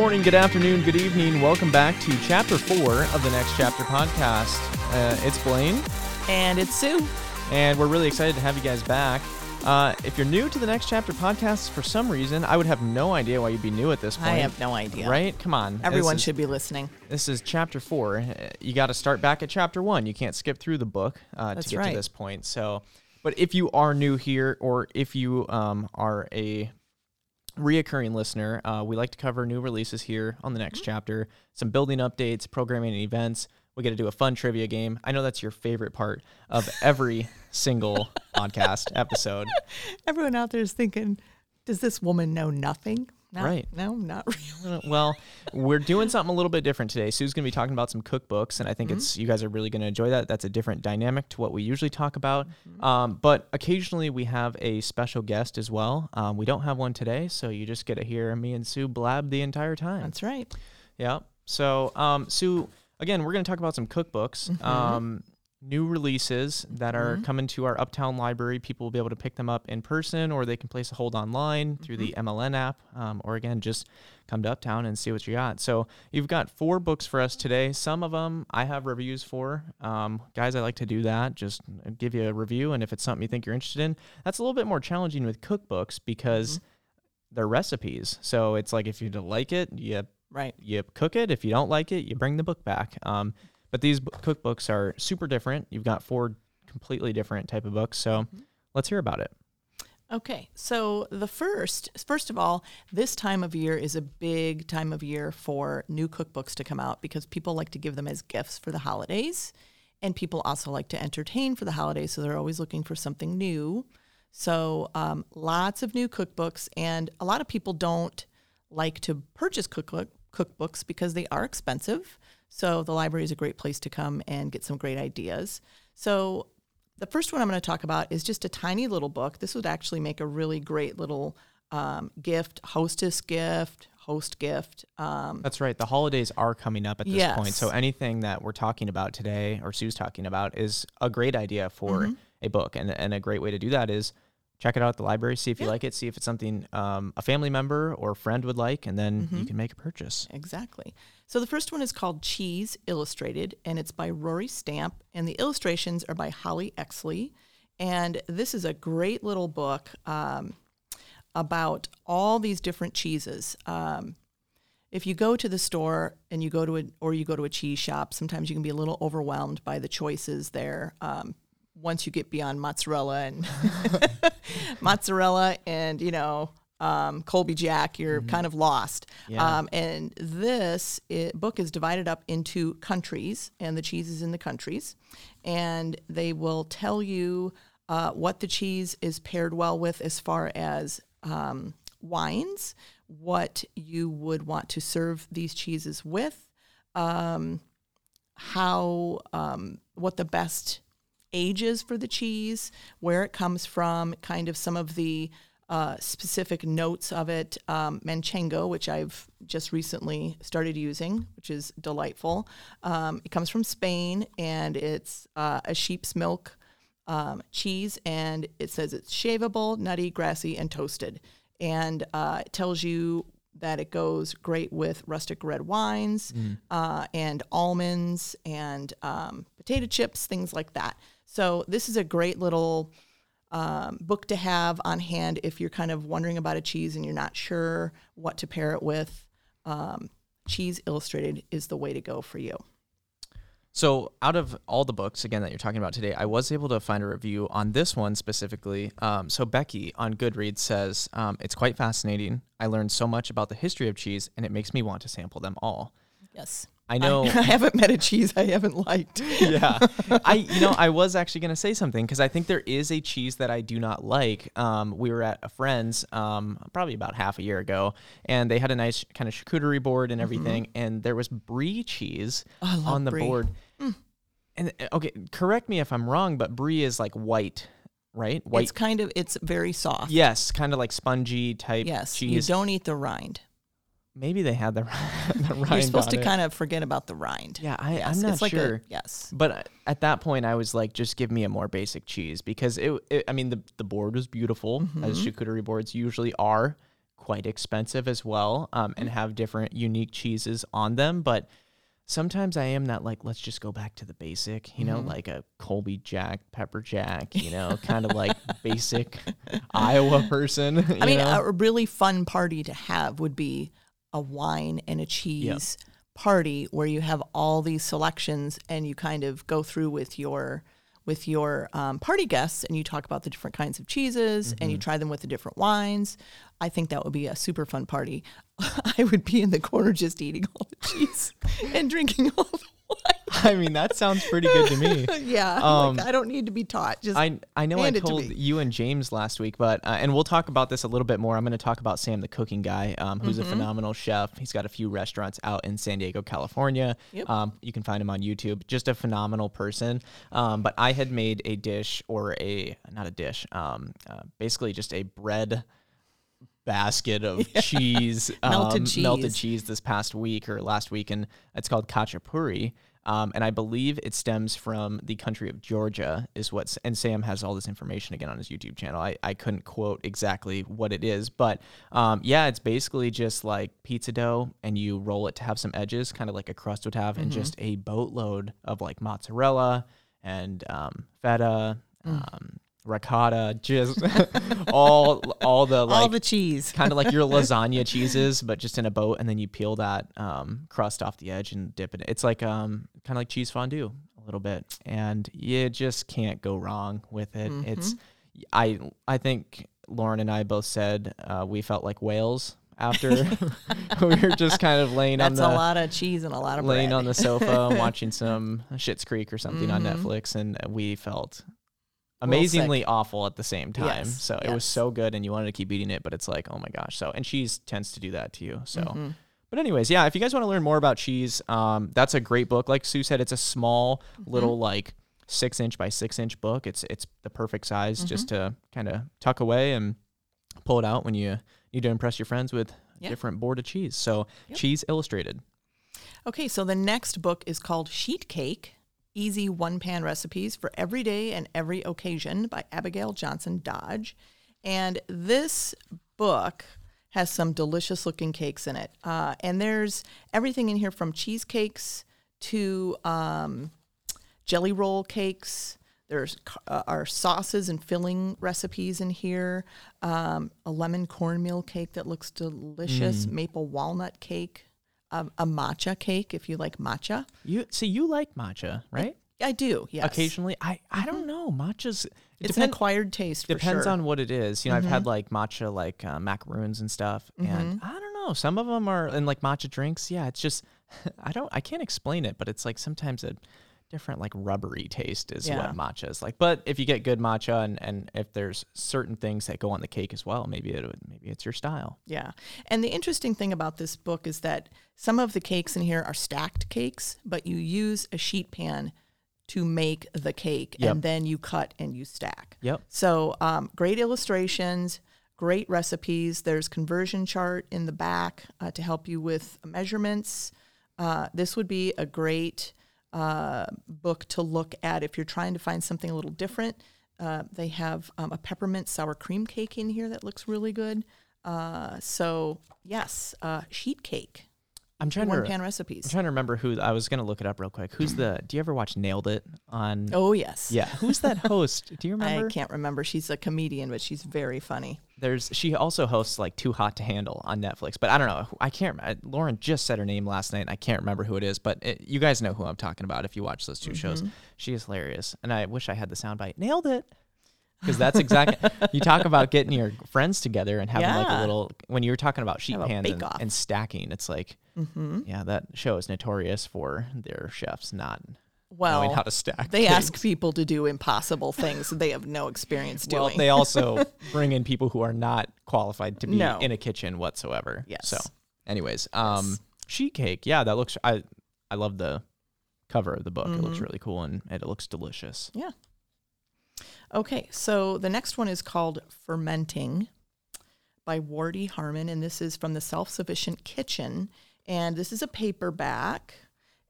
morning, good afternoon, good evening. Welcome back to chapter four of the Next Chapter podcast. Uh, it's Blaine, And it's Sue. and we're really excited to have you guys back. Uh, if you're new to the Next Chapter podcast for some reason, I would have no idea why you'd be new at this point. I have no idea. Right? Come on. Everyone is- should be listening. This is chapter four. Uh, You got to start back at chapter one. You can't skip through the book uh, to get right. to this point. So, but if you are new here, or if you um, are a reoccurring listener, uh, we like to cover new releases here on the Mm-hmm. next chapter, some building updates, programming and events. We get to do a fun trivia game. I know that's your favorite part of every single podcast episode. Everyone out there is thinking, does this woman know nothing? No, Right. No, not really. Well, we're doing something a little bit different today. Sue's going to be talking about some cookbooks, and I Mm-hmm. think it's you guys are really going to enjoy that. That's a different dynamic to what we usually talk about. Mm-hmm. Um, but occasionally we have a special guest as well. Um, we don't have one today, so you just get to hear me and Sue blab the entire time. That's right. Yeah. So, um, Sue, again, we're going to talk about some cookbooks. Mm-hmm. New releases that are coming to our Uptown library. People will be able to pick them up in person, or they can place a hold online through the Mm-hmm. MLN app, um, or again, just come to Uptown and see what you got. So, you've got four books for us today. Some of them I have reviews for. Um, guys, I like to do that. Just give you a review, and if it's something you think you're interested in, that's a little bit more challenging with cookbooks because they're recipes. So, it's like if you like it, you Right. you cook it. If you don't like it, you bring the book back. Um, but these b- cookbooks are super different. You've got four completely different type of books. So let's hear about it. Okay. So the first, first of all, this time of year is a big time of year for new cookbooks to come out because people like to give them as gifts for the holidays. And people also like to entertain for the holidays. So they're always looking for something new. So um, lots of new cookbooks. And a lot of people don't like to purchase cookbook, cookbooks because they are expensive. So the library is a great place to come and get some great ideas. So the first one I'm going to talk about is just a tiny little book. This would actually make a really great little um, gift, hostess gift, host gift. Um, That's right. The holidays are coming up at this point. So anything that we're talking about today or Sue's talking about is a great idea for a book. And, and a great way to do that is check it out at the library, see if you Yeah. like it, see if it's something um, a family member or friend would like, and then you can make a purchase. Exactly. So the first one is called Cheese Illustrated, and it's by Rory Stamp, and the illustrations are by Holly Exley. And this is a great little book um, about all these different cheeses. Um, if you go to the store and you go to a or you go to a cheese shop, sometimes you can be a little overwhelmed by the choices there. Um, once you get beyond mozzarella and mozzarella and you know um, Colby Jack, you're kind of lost. Yeah. Um, and this i book is divided up into countries, and the cheese is in the countries, and they will tell you uh, what the cheese is paired well with as far as um, wines, what you would want to serve these cheeses with, um, how um, what the best age is for the cheese, where it comes from, kind of some of the uh, specific notes of it. Um, Manchego, which I've just recently started using, which is delightful. Um, it comes from Spain and it's uh, a sheep's milk um, cheese, and it says it's shavable, nutty, grassy, and toasted. And uh, it tells you that it goes great with rustic red wines uh, and almonds and um, potato chips, things like that. So this is a great little um, book to have on hand if you're kind of wondering about a cheese and you're not sure what to pair it with. Um, cheese Illustrated is the way to go for you. So, out of all the books again that you're talking about today, I was able to find a review on this one specifically. Um, so, Becky on Goodreads says um, it's quite fascinating. I learned so much about the history of cheese, and it makes me want to sample them all. Yes. I know. I, haven't met a cheese I haven't liked. yeah, I you know I was actually gonna say something because I think there is a cheese that I do not like. Um, we were at a friend's um, probably about half a year ago, and they had a nice kind of charcuterie board and everything, and there was brie cheese Mm-hmm. I love on the brie. Mm. board. And uh, okay, correct me if I'm wrong, but brie is like white, right? White. It's kind of it's very soft. yes, kind of like spongy type Yes. You don't eat the rind. Maybe they had the, the rind You're supposed to it. kind of forget about the rind. Yeah, I, Yes, I'm not like sure. A, yes. But at that point, I was like, just give me a more basic cheese because it. it I mean, the the board was beautiful as Mm-hmm. charcuterie boards usually are, quite expensive as well um, and have different unique cheeses on them. But sometimes I am that like, let's just go back to the basic, you know, Mm-hmm. like a Colby Jack, Pepper Jack, you know, kind of like basic Iowa person. I mean, know? a really fun party to have would be a wine and a cheese party where you have all these selections and you kind of go through with your with your um, party guests and you talk about the different kinds of cheeses and you Mm-hmm. try them with the different wines. I think that would be a super fun party. I would be in the corner just eating all the cheese and drinking all the wine. I mean, that sounds pretty good to me. yeah, Um, like I don't need to be taught. Just I I know I to told me. you and James last week, but uh, and we'll talk about this a little bit more. I'm going to talk about Sam, the cooking guy, um, who's Mm-hmm. a phenomenal chef. He's got a few restaurants out in San Diego, California. Yep. Um, you can find him on YouTube. Just a phenomenal person. Um, but I had made a dish or a not a dish, um, uh, basically just a bread basket of cheese, Melted um, melted cheese. cheese this past week or last week, and it's called khachapuri. Um, and I believe it stems from the country of Georgia, is what's. And Sam has all this information again on his YouTube channel. I, I couldn't quote exactly what it is, but um, yeah, it's basically just like pizza dough, and you roll it to have some edges, kind of like a crust would have, Mm-hmm. and just a boatload of like mozzarella and um, feta, Mm. Ricotta, just all all the like all the cheese. kind of like your lasagna cheeses, but just in a boat, and then you peel that um, crust off the edge and dip it. It's like um, kind of like cheese fondue a little bit, and you just can't go wrong with it. It's I I think Lauren and I both said uh, we felt like whales after we were just kind of laying That's on a the lot of cheese and a lot of laying bread. on the sofa watching some Schitt's Creek or something on Mm-hmm. Netflix, and we felt amazingly awful at the same time. Yes, so it was so good, and you wanted to keep eating it, but it's like, oh my gosh. So and cheese tends to do that to you. So. Mm-hmm. But anyways, yeah, if you guys want to learn more about cheese, um, that's a great book. Like Sue said, it's a small Mm-hmm. little like six inch by six inch book. It's it's the perfect size just Mm-hmm. to kind of tuck away and pull it out when you need to impress your friends with a different board of cheese. So Yep. cheese illustrated. Okay, so the next book is called Sheet Cake Easy One Pan Recipes for Every Day and Every Occasion by Abigail Johnson Dodge. And this book has some delicious looking cakes in it. Uh, and there's everything in here from cheesecakes to um, jelly roll cakes. There's uh, our sauces and filling recipes in here. Um, a lemon cornmeal cake that looks delicious. Maple walnut cake. Um, a matcha cake if you like matcha. You see, you like matcha, right? I do. Yes. Occasionally, I I don't know. Matcha's it It's an acquired taste. For depends sure. on what it is. You know, I've had like matcha, like uh, macaroons and stuff, and I don't know. Some of them are and like matcha drinks. Yeah, it's just I don't I can't explain it, but it's like sometimes a different like rubbery taste is Yeah. what matcha is like. But if you get good matcha and and if there's certain things that go on the cake as well, maybe it would maybe it's your style. Yeah. And the interesting thing about this book is that some of the cakes in here are stacked cakes, but you use a sheet pan to make the cake Yep. and then you cut and you stack. Yep. So um, great illustrations, great recipes. There's conversion chart in the back uh, to help you with measurements. Uh, this would be a great uh, book to look at if you're trying to find something a little different. Uh, they have um, a peppermint sour cream cake in here that looks really good. Uh, so yes, uh, sheet cake. I'm trying one to pan I'm trying to remember who I was gonna look it up real quick. Who's the? Do you ever watch Nailed It on? Oh yes. Yeah, who's that host? Do you remember? I can't remember. She's a comedian, but she's very funny. There's she also hosts like Too Hot to Handle on Netflix, but I don't know. I can't. remember. Lauren just said her name last night. And I can't remember who it is, but it, you guys know who I'm talking about if you watch those 2 shows. Mm-hmm. She is hilarious, and I wish I had the soundbite. Nailed it. Because that's exactly you talk about getting your friends together and having like a little. When you were talking about sheet pans and, and stacking, it's like, yeah, that show is notorious for their chefs not Well, knowing how to stack. they ask people to do impossible things they have no experience doing. Well, they also bring in people who are not qualified to be No. in a kitchen whatsoever. Yes. So, anyways, um, sheet cake. Yeah, that looks. I I love the cover of the book. It Mm-hmm. looks really cool and it looks delicious. yeah. Okay, so the next one is called Fermenting by Wardeh Harmon, and this is from the Self Sufficient Kitchen. And this is a paperback,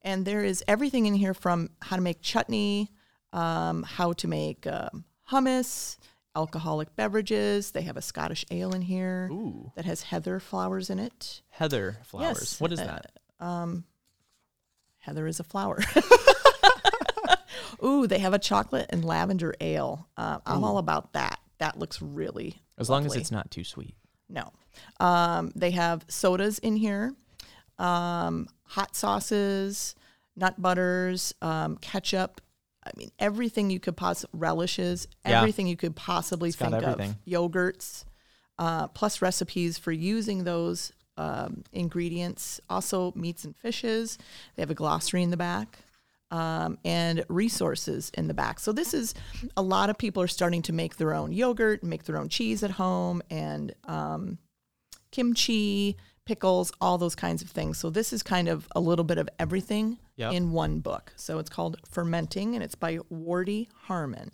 and there is everything in here from how to make chutney, um, how to make um, hummus, alcoholic beverages. They have a Scottish ale in here Ooh, that has heather flowers in it. heather flowers. Yes, What is uh, that? Um, heather is a flower. Ooh, they have a chocolate and lavender ale. Uh, I'm all about that. That looks really As long as it's not too sweet. No. Um, they have sodas in here, um, hot sauces, nut butters, um, ketchup. I mean, everything you could possibly relishes, Yeah. everything you could possibly got think of. Yogurts, uh, plus recipes for using those um, ingredients. Also, meats and fishes. They have a glossary in the back. Um, and resources in the back. So this is a lot of people are starting to make their own yogurt, make their own cheese at home, and um, kimchi, pickles, all those kinds of things. So this is kind of a little bit of everything Yep. in one book. So it's called Fermenting, and it's by Wardeh Harmon.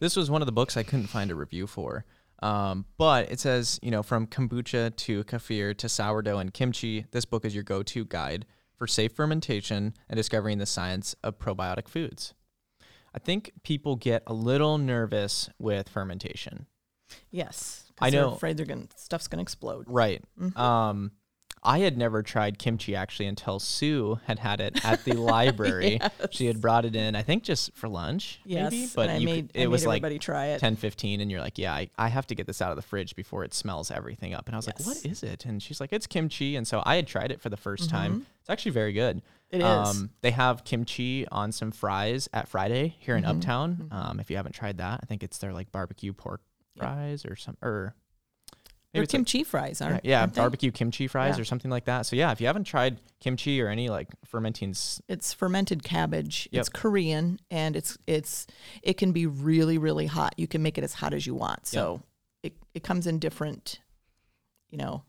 This was one of the books I couldn't find a review for. Um, but it says, you know, from kombucha to kefir to sourdough and kimchi, this book is your go to guide for safe fermentation and discovering the science of probiotic foods. I think people get a little nervous with fermentation. Yes, I they're know. afraid they're gonna stuff's gonna explode. Right. Mm-hmm. Um, I had never tried kimchi actually until Sue had had it at the library. She had brought it in, I think just for lunch, Yes, maybe. But I you made could, I it was like try it. 10, 15, and you're like, yeah, I, I have to get this out of the fridge before it smells everything up. And I was like, what is it? And she's like, it's kimchi. And so I had tried it for the 1st time. It's actually very good. Mm-hmm. It is. Um, they have kimchi on some fries at Friday here Mm-hmm. in Uptown. Um, if you haven't tried that, I think it's their like barbecue pork fries or some, or It's like- kimchi fries, aren't yeah, aren't they? barbecue kimchi fries Yeah. or something like that. So yeah, if you haven't tried kimchi or any like fermenting, It's fermented cabbage. Yep. It's Korean, and it's it's it can be really really hot. You can make it as hot as you want. So it it comes in different, you know,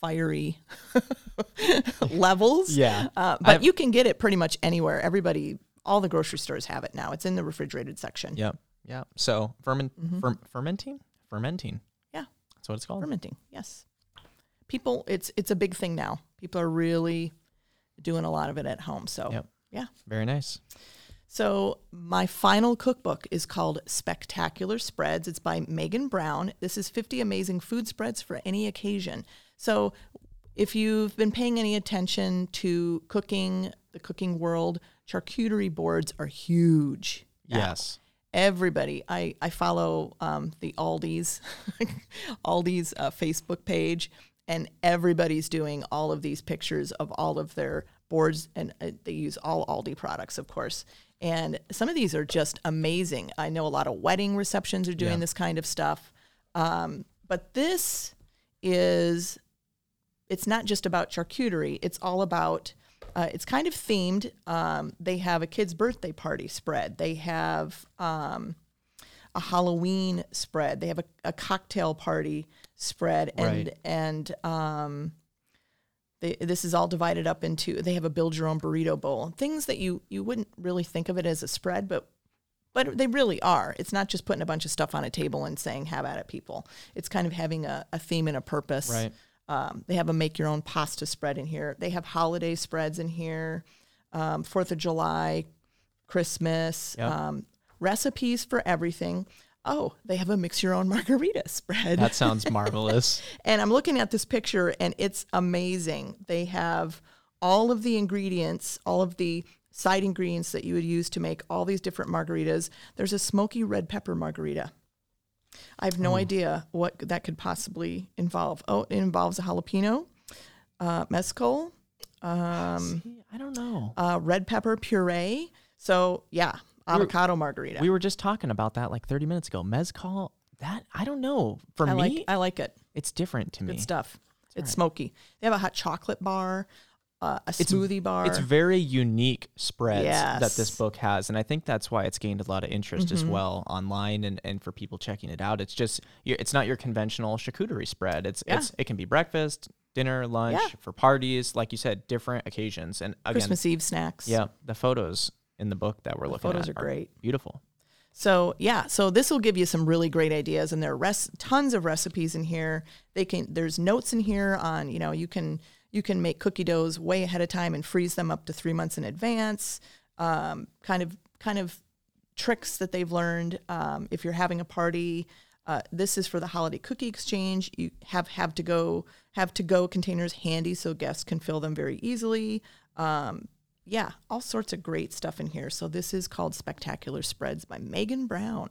fiery levels. yeah, Uh, but have- you can get it pretty much anywhere. Everybody, all the grocery stores have it now. It's in the refrigerated section. yep, Yeah. So ferment, Mhm. fer- fermenting, fermenting. What it's called. Fermenting, yes. People, it's it's a big thing now. People are really doing a lot of it at home. So Yep. yeah. Very nice. So my final cookbook is called Spectacular Spreads. It's by Megan Brown. This is 50 amazing food spreads for any occasion. So if you've been paying any attention to cooking, the cooking world, charcuterie boards are huge. now. Yes. Everybody, I, I follow um, the Aldi's, Aldi's uh, Facebook page, and everybody's doing all of these pictures of all of their boards, and uh, they use all Aldi products, of course. And some of these are just amazing. I know a lot of wedding receptions are doing Yeah. this kind of stuff, um, but this is it's not just about charcuterie. It's all about. Uh, it's kind of themed. Um, they have a kid's birthday party spread. They have um, a Halloween spread. They have a, a cocktail party spread, and Right. and um, they, this is all divided up into. They have a build your own burrito bowl. Things that you you wouldn't really think of it as a spread, but but they really are. It's not just putting a bunch of stuff on a table and saying "Have at it, people." It's kind of having a, a theme and a purpose. Right. Um, they have a make your own pasta spread in here. They have holiday spreads in here, um, Fourth of July, Christmas, Yep. um, recipes for everything. Oh, they have a mix your own margarita spread. That sounds marvelous. And I'm looking at this picture and it's amazing. They have all of the ingredients, all of the side ingredients that you would use to make all these different margaritas. There's a smoky red pepper margarita. I have no idea what that could possibly involve. Oh, it involves a jalapeno, uh, mezcal, um, See, I don't know. uh, red pepper puree. So, yeah, avocado margarita. We were just talking about that like 30 minutes ago. Mezcal, that I don't know. For I me, like I like it. it's different to me. Good stuff. It's right. smoky. They have a hot chocolate bar, uh, a smoothie bar. It's very unique spreads that this book has, and I think that's why it's gained a lot of interest as Mm-hmm. well online and, and for people checking it out. It's just it's not your conventional charcuterie spread. It's Yeah. it's it can be breakfast, dinner, lunch Yeah. for parties, like you said, different occasions. And again, Christmas Eve snacks. yeah, the photos in the book that we're The looking photos at are great. beautiful. So yeah, so this will give you some really great ideas, and there are res- tons of recipes in here. They can there's notes in here on you know you can you can make cookie doughs way ahead of time and freeze them up to three months in advance. Um, kind of kind of tricks that they've learned. Um, if you're having a party, uh, this is for the holiday cookie exchange. You have have to go have to go containers handy so guests can fill them very easily. Um, yeah, all sorts of great stuff in here. So this is called Spectacular Spreads by Megan Brown.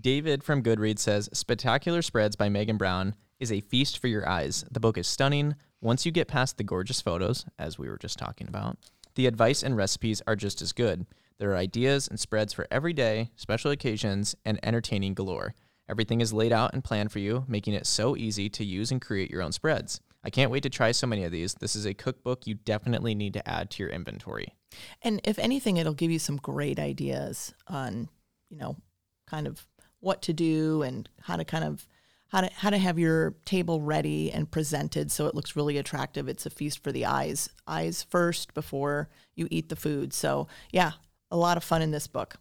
David from Goodreads says Spectacular Spreads by Megan Brown is a feast for your eyes. The book is stunning. Once you get past the gorgeous photos, as we were just talking about, the advice and recipes are just as good. There are ideas and spreads for every day, special occasions, and entertaining galore. Everything is laid out and planned for you, making it so easy to use and create your own spreads. I can't wait to try so many of these. This is a cookbook you definitely need to add to your inventory. And if anything, it'll give you some great ideas on, you know, kind of what to do and how to kind of how to how to have your table ready and presented so it looks really attractive. It's a feast for the eyes. Eyes first before you eat the food. So yeah, a lot of fun in this book.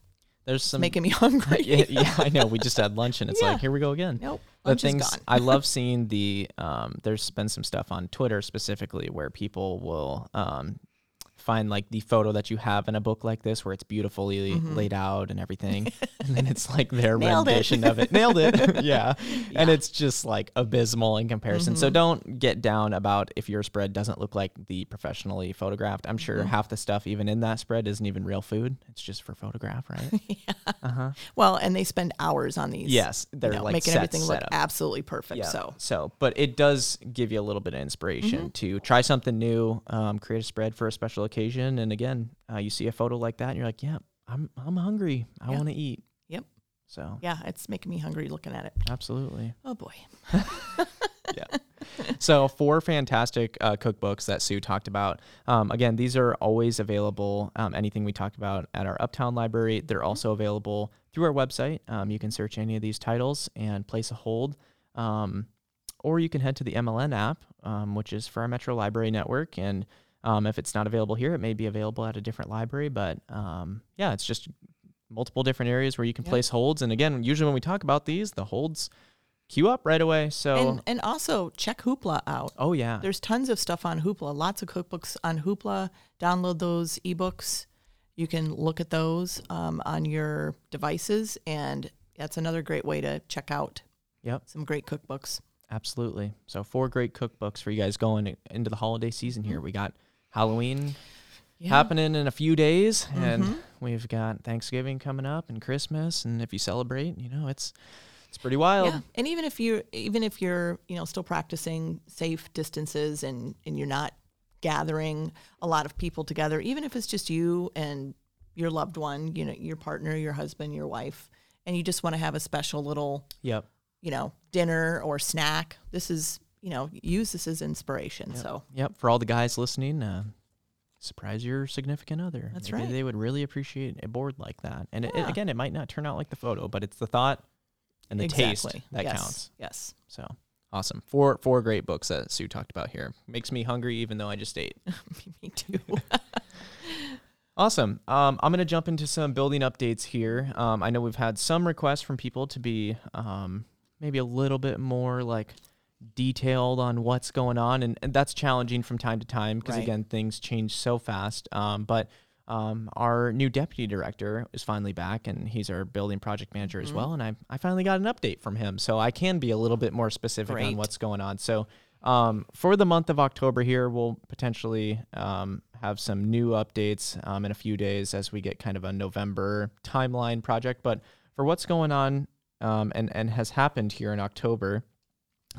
There's some Making me hungry. yeah, yeah, I know. We just had lunch and it's Yeah. like, here we go again. Nope. the Lunch things gone. I love seeing the um, there's been some stuff on Twitter specifically where people will um, find like the photo that you have in a book like this where it's beautifully laid out and everything and then it's like their Mm-hmm. It. rendition of it nailed it yeah. and it's just like abysmal in comparison Mm-hmm. so don't get down about if your spread doesn't look like the professionally photographed i'm Mm-hmm. sure half the stuff even in that spread isn't even real food it's just for photograph right Yeah. Uh-huh. Well, and they spend hours on these. yes they're know, like making set everything look setup. absolutely perfect. Yeah. So so, but it does give you a little bit of inspiration Mm-hmm. to try something new, um, create a spread for a special occasion, and again, uh, you see a photo like that, and you're like, "Yeah, I'm I'm hungry. I Yeah. want to eat." Yep. So, yeah, it's making me hungry looking at it. absolutely. Oh boy. yeah. So four fantastic uh, cookbooks that Sue talked about. Um, again, these are always available. Um, anything we talked about at our Uptown Library, they're also available through our website. Um, you can search any of these titles and place a hold. Um, or you can head to the MLN app, um, which is for our Metro Library Network. And um, if it's not available here, it may be available at a different library. But um, yeah, it's just multiple different areas where you can Yep. place holds. And again, usually when we talk about these, the holds queue up right away. So, And and also check Hoopla out. oh yeah, There's tons of stuff on Hoopla, lots of cookbooks on Hoopla. Download those ebooks. You can look at those um, on your devices, and that's another great way to check out Yep. some great cookbooks. Absolutely. So four great cookbooks for you guys going into the holiday season here. We got Halloween Yeah. happening in a few days and Mhm. we've got Thanksgiving coming up and Christmas and if you celebrate, you know, it's it's pretty wild. Yeah, and even if you're even if you're you know still practicing safe distances and and you're not gathering a lot of people together, even if it's just you and your loved one, you know, your partner, your husband, your wife, and you just want to have a special little Yep. you know dinner or snack, this is you know use this as inspiration. So Yep. For all the guys listening, uh, surprise your significant other. That's Maybe right. They would really appreciate a board like that. And it, it- again, it might not turn out like the photo, but it's the thought and the taste that yes. counts. Yes, So awesome. Four four great books that Sue talked about here. Makes me hungry even though I just ate. me too. Awesome. Um, I'm going to jump into some building updates here. Um, I know we've had some requests from people to be um, maybe a little bit more like detailed on what's going on, and, and that's challenging from time to time because Right. again things change so fast. Um, but um, our new deputy director is finally back, and he's our building project manager as Mhm. well. And I I finally got an update from him, so I can be a little bit more specific on what's going on. So um, for the month of October here, we'll potentially um, have some new updates um, in a few days as we get kind of a November timeline project. But for what's going on um, and, and has happened here in October,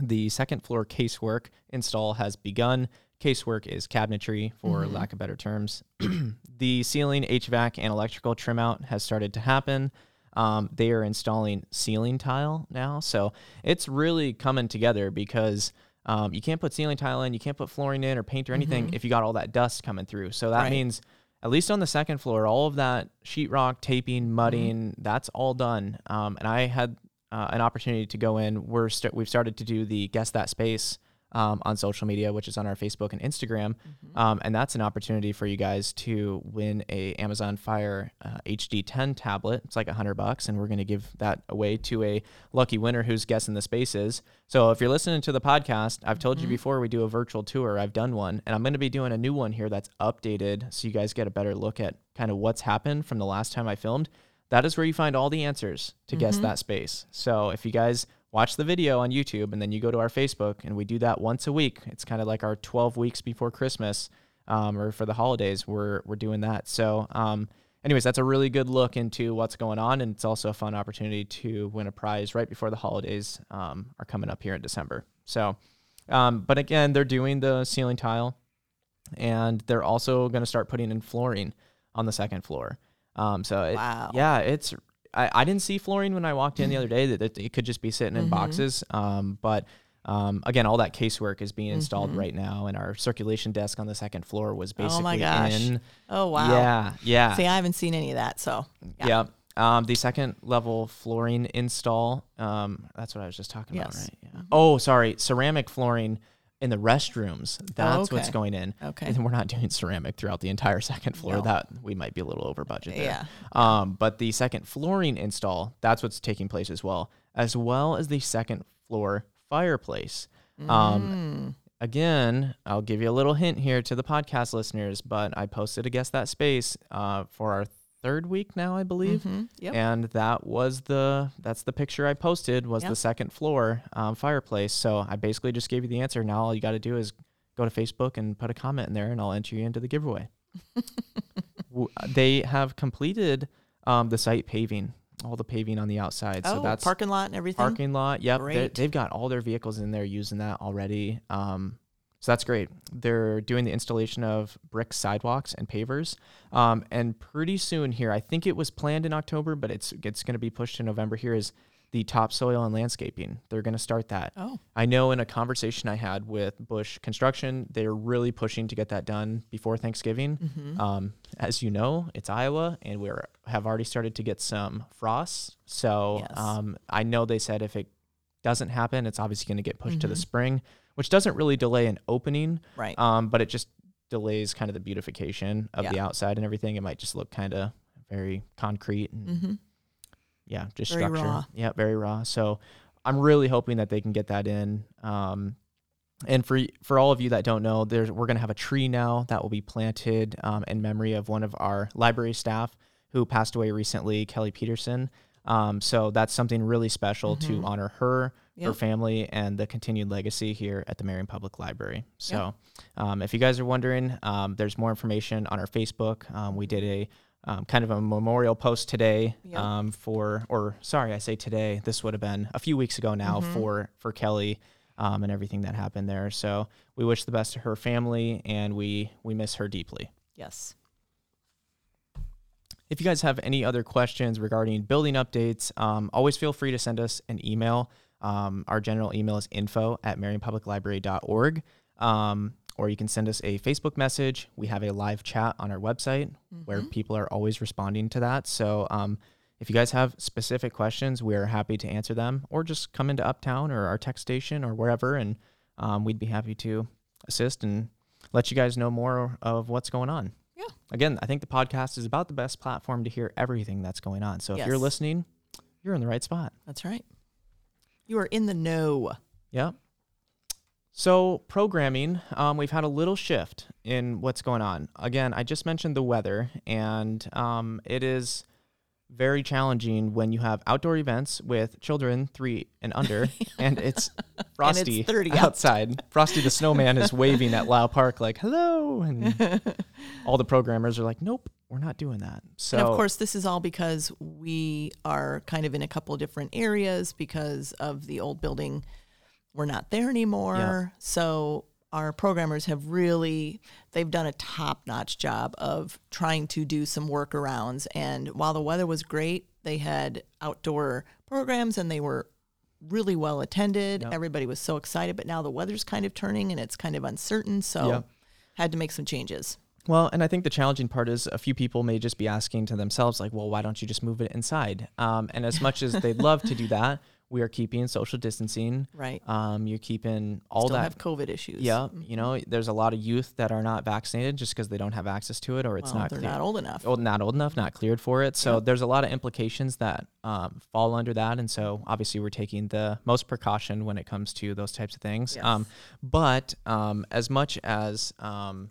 the second floor casework install has begun. Casework is cabinetry, for Mhm. lack of better terms. the ceiling, HVAC, and electrical trim out has started to happen. Um, they are installing ceiling tile now. So it's really coming together because um, you can't put ceiling tile in, you can't put flooring in or paint or anything Mhm. if you got all that dust coming through. So that Right. means, at least on the second floor, all of that sheetrock, taping, Mm-hmm. mudding, that's all done. Um, and I had uh, an opportunity to go in. We're st- we've started to do the guess that space um, on social media, which is on our Facebook and Instagram, Mm-hmm. um, and that's an opportunity for you guys to win a Amazon Fire uh, HD10 tablet. It's like a hundred bucks, and we're going to give that away to a lucky winner who's guessing the spaces. So if you're listening to the podcast, I've told Mm-hmm. you before we do a virtual tour. I've done one, and I'm going to be doing a new one here that's updated, so you guys get a better look at kind of what's happened from the last time I filmed. That is where you find all the answers to guess that space. So if you guys watch the video on YouTube and then you go to our Facebook and we do that once a week, it's kind of like our 12 weeks before Christmas um, or for the holidays. We're we're doing that. So. Um, anyways, that's a really good look into what's going on, and it's also a fun opportunity to win a prize right before the holidays um, are coming up here in December. So, um, but again, they're doing the ceiling tile, and they're also going to start putting in flooring on the second floor. Um, so, it- Wow. yeah, it's. I, I didn't see flooring when I walked in the other day. That it, it could just be sitting in Mm-hmm. boxes. Um, but um, again, all that casework is being installed Mm-hmm. right now, and our circulation desk on the second floor was basically Oh my gosh. in. Oh wow. Yeah, yeah. See, I haven't seen any of that. So yeah. Yeah. Um, the second level flooring install. Um, that's what I was just talking about, right? Yeah. Oh, sorry, ceramic flooring in the restrooms. That's what's okay. going in. Okay. And we're not doing ceramic throughout the entire second floor. No. That we might be a little over budget there. Yeah. Um, but the second flooring install, that's what's taking place as well, as well as the second floor fireplace. Um, again, I'll give you a little hint here to the podcast listeners, but I posted a guess that space uh, for our third week now, I believe. Mhm. Yep. And that was the that's the picture I posted was Yep. the second floor um, fireplace. So I basically just gave you the answer. Now all you got to do is go to Facebook and put a comment in there, and I'll enter you into the giveaway. W- they have completed um, the site paving, all the paving on the outside. oh, so that's parking lot and everything. parking lot. Yep, They, they've got all their vehicles in there using that already. Um, so that's great. They're doing the installation of brick sidewalks and pavers, um, and pretty soon here, I think it was planned in October, but it's it's going to be pushed to November. Here is the topsoil and landscaping. They're going to start that. Oh, I know in a conversation I had with Bush Construction, they're really pushing to get that done before Thanksgiving. Mm-hmm. Um, as you know, it's Iowa, and we have already started to get some frosts. So Yes. um, I know they said if it doesn't happen, it's obviously going to get pushed to the Mhm. spring, which doesn't really delay an opening, right. um, but it just delays kind of the beautification of the outside and everything. It might just look kind of very concrete and mm-hmm. yeah, just Very structure. raw. Yeah, very raw. So I'm really hoping that they can get that in. Um, and for for all of you that don't know, there's we're gonna have a tree now that will be planted um, in memory of one of our library staff who passed away recently, Kelly Peterson. Um, so that's something really special to Mhm. honor her, her family, and the continued legacy here at the Marion Public Library. So, um, if you guys are wondering, um, there's more information on our Facebook. Um, we did a um, kind of a memorial post today Yep. um, for, or sorry, I say today. This would have been a few weeks ago now Mhm. for for Kelly um, and everything that happened there. So we wish the best to her family, and we we miss her deeply. Yes. If you guys have any other questions regarding building updates, um, always feel free to send us an email. Um, our general email is info at marionpubliclibrary.org. Um, or you can send us a Facebook message. We have a live chat on our website where Mhm. people are always responding to that. So um, if you guys have specific questions, we are happy to answer them or just come into Uptown or our tech station or wherever, and um, we'd be happy to assist and let you guys know more of what's going on. Yeah. Again, I think the podcast is about the best platform to hear everything that's going on. So if you're listening, you're in the right spot. That's right. You are in the know. Yeah. So programming, um, we've had a little shift in what's going on. Again, I just mentioned the weather, and um, it is very challenging when you have outdoor events with children three and under, and it's frosty 30 out. outside. Frosty the snowman is waving at Lowe Park like "hello," and all the programmers are like, "Nope, we're not doing that." So and of course, this is all because we are kind of in a couple different areas because of the old building. We're not there anymore. So our programmers have really they've done a top-notch job of trying to do some workarounds and while the weather was great, they had outdoor programs and they were really well attended. Yep. Everybody was so excited, but now the weather's kind of turning and it's kind of uncertain, so Yep. had to make some changes. Well, and I think the challenging part is a few people may just be asking to themselves, like, well, why don't you just move it inside? Um, and as much as they'd love to do that, we are keeping social distancing. Right. Um, you're keeping all Still that. have COVID issues. yeah, you know, there's a lot of youth that are not vaccinated just because they don't have access to it or it's Well, not they're clear- not old enough. old, not old enough, not cleared for it. So Yep. there's a lot of implications that um, fall under that, and so obviously we're taking the most precaution when it comes to those types of things. Yes. Um, but um, as much as um,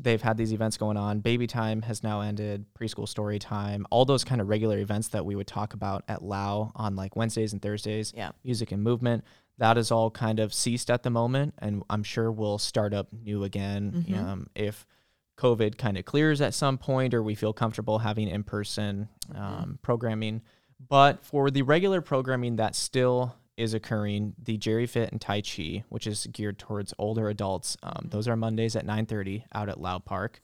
they've had these events going on. Baby time has now ended, preschool story time, all those kind of regular events that we would talk about at Lowe on like Wednesdays and Thursdays, Yeah. music and movement. That is all kind of ceased at the moment, and I'm sure we'll start up new again Mhm. um, if COVID kind of clears at some point, or we feel comfortable having in-person um, programming. But for the regular programming that still is occurring, the Geri-Fit and Tai Chi, which is geared towards older adults, um, those are Mondays at 9:30 out at Lowe Park.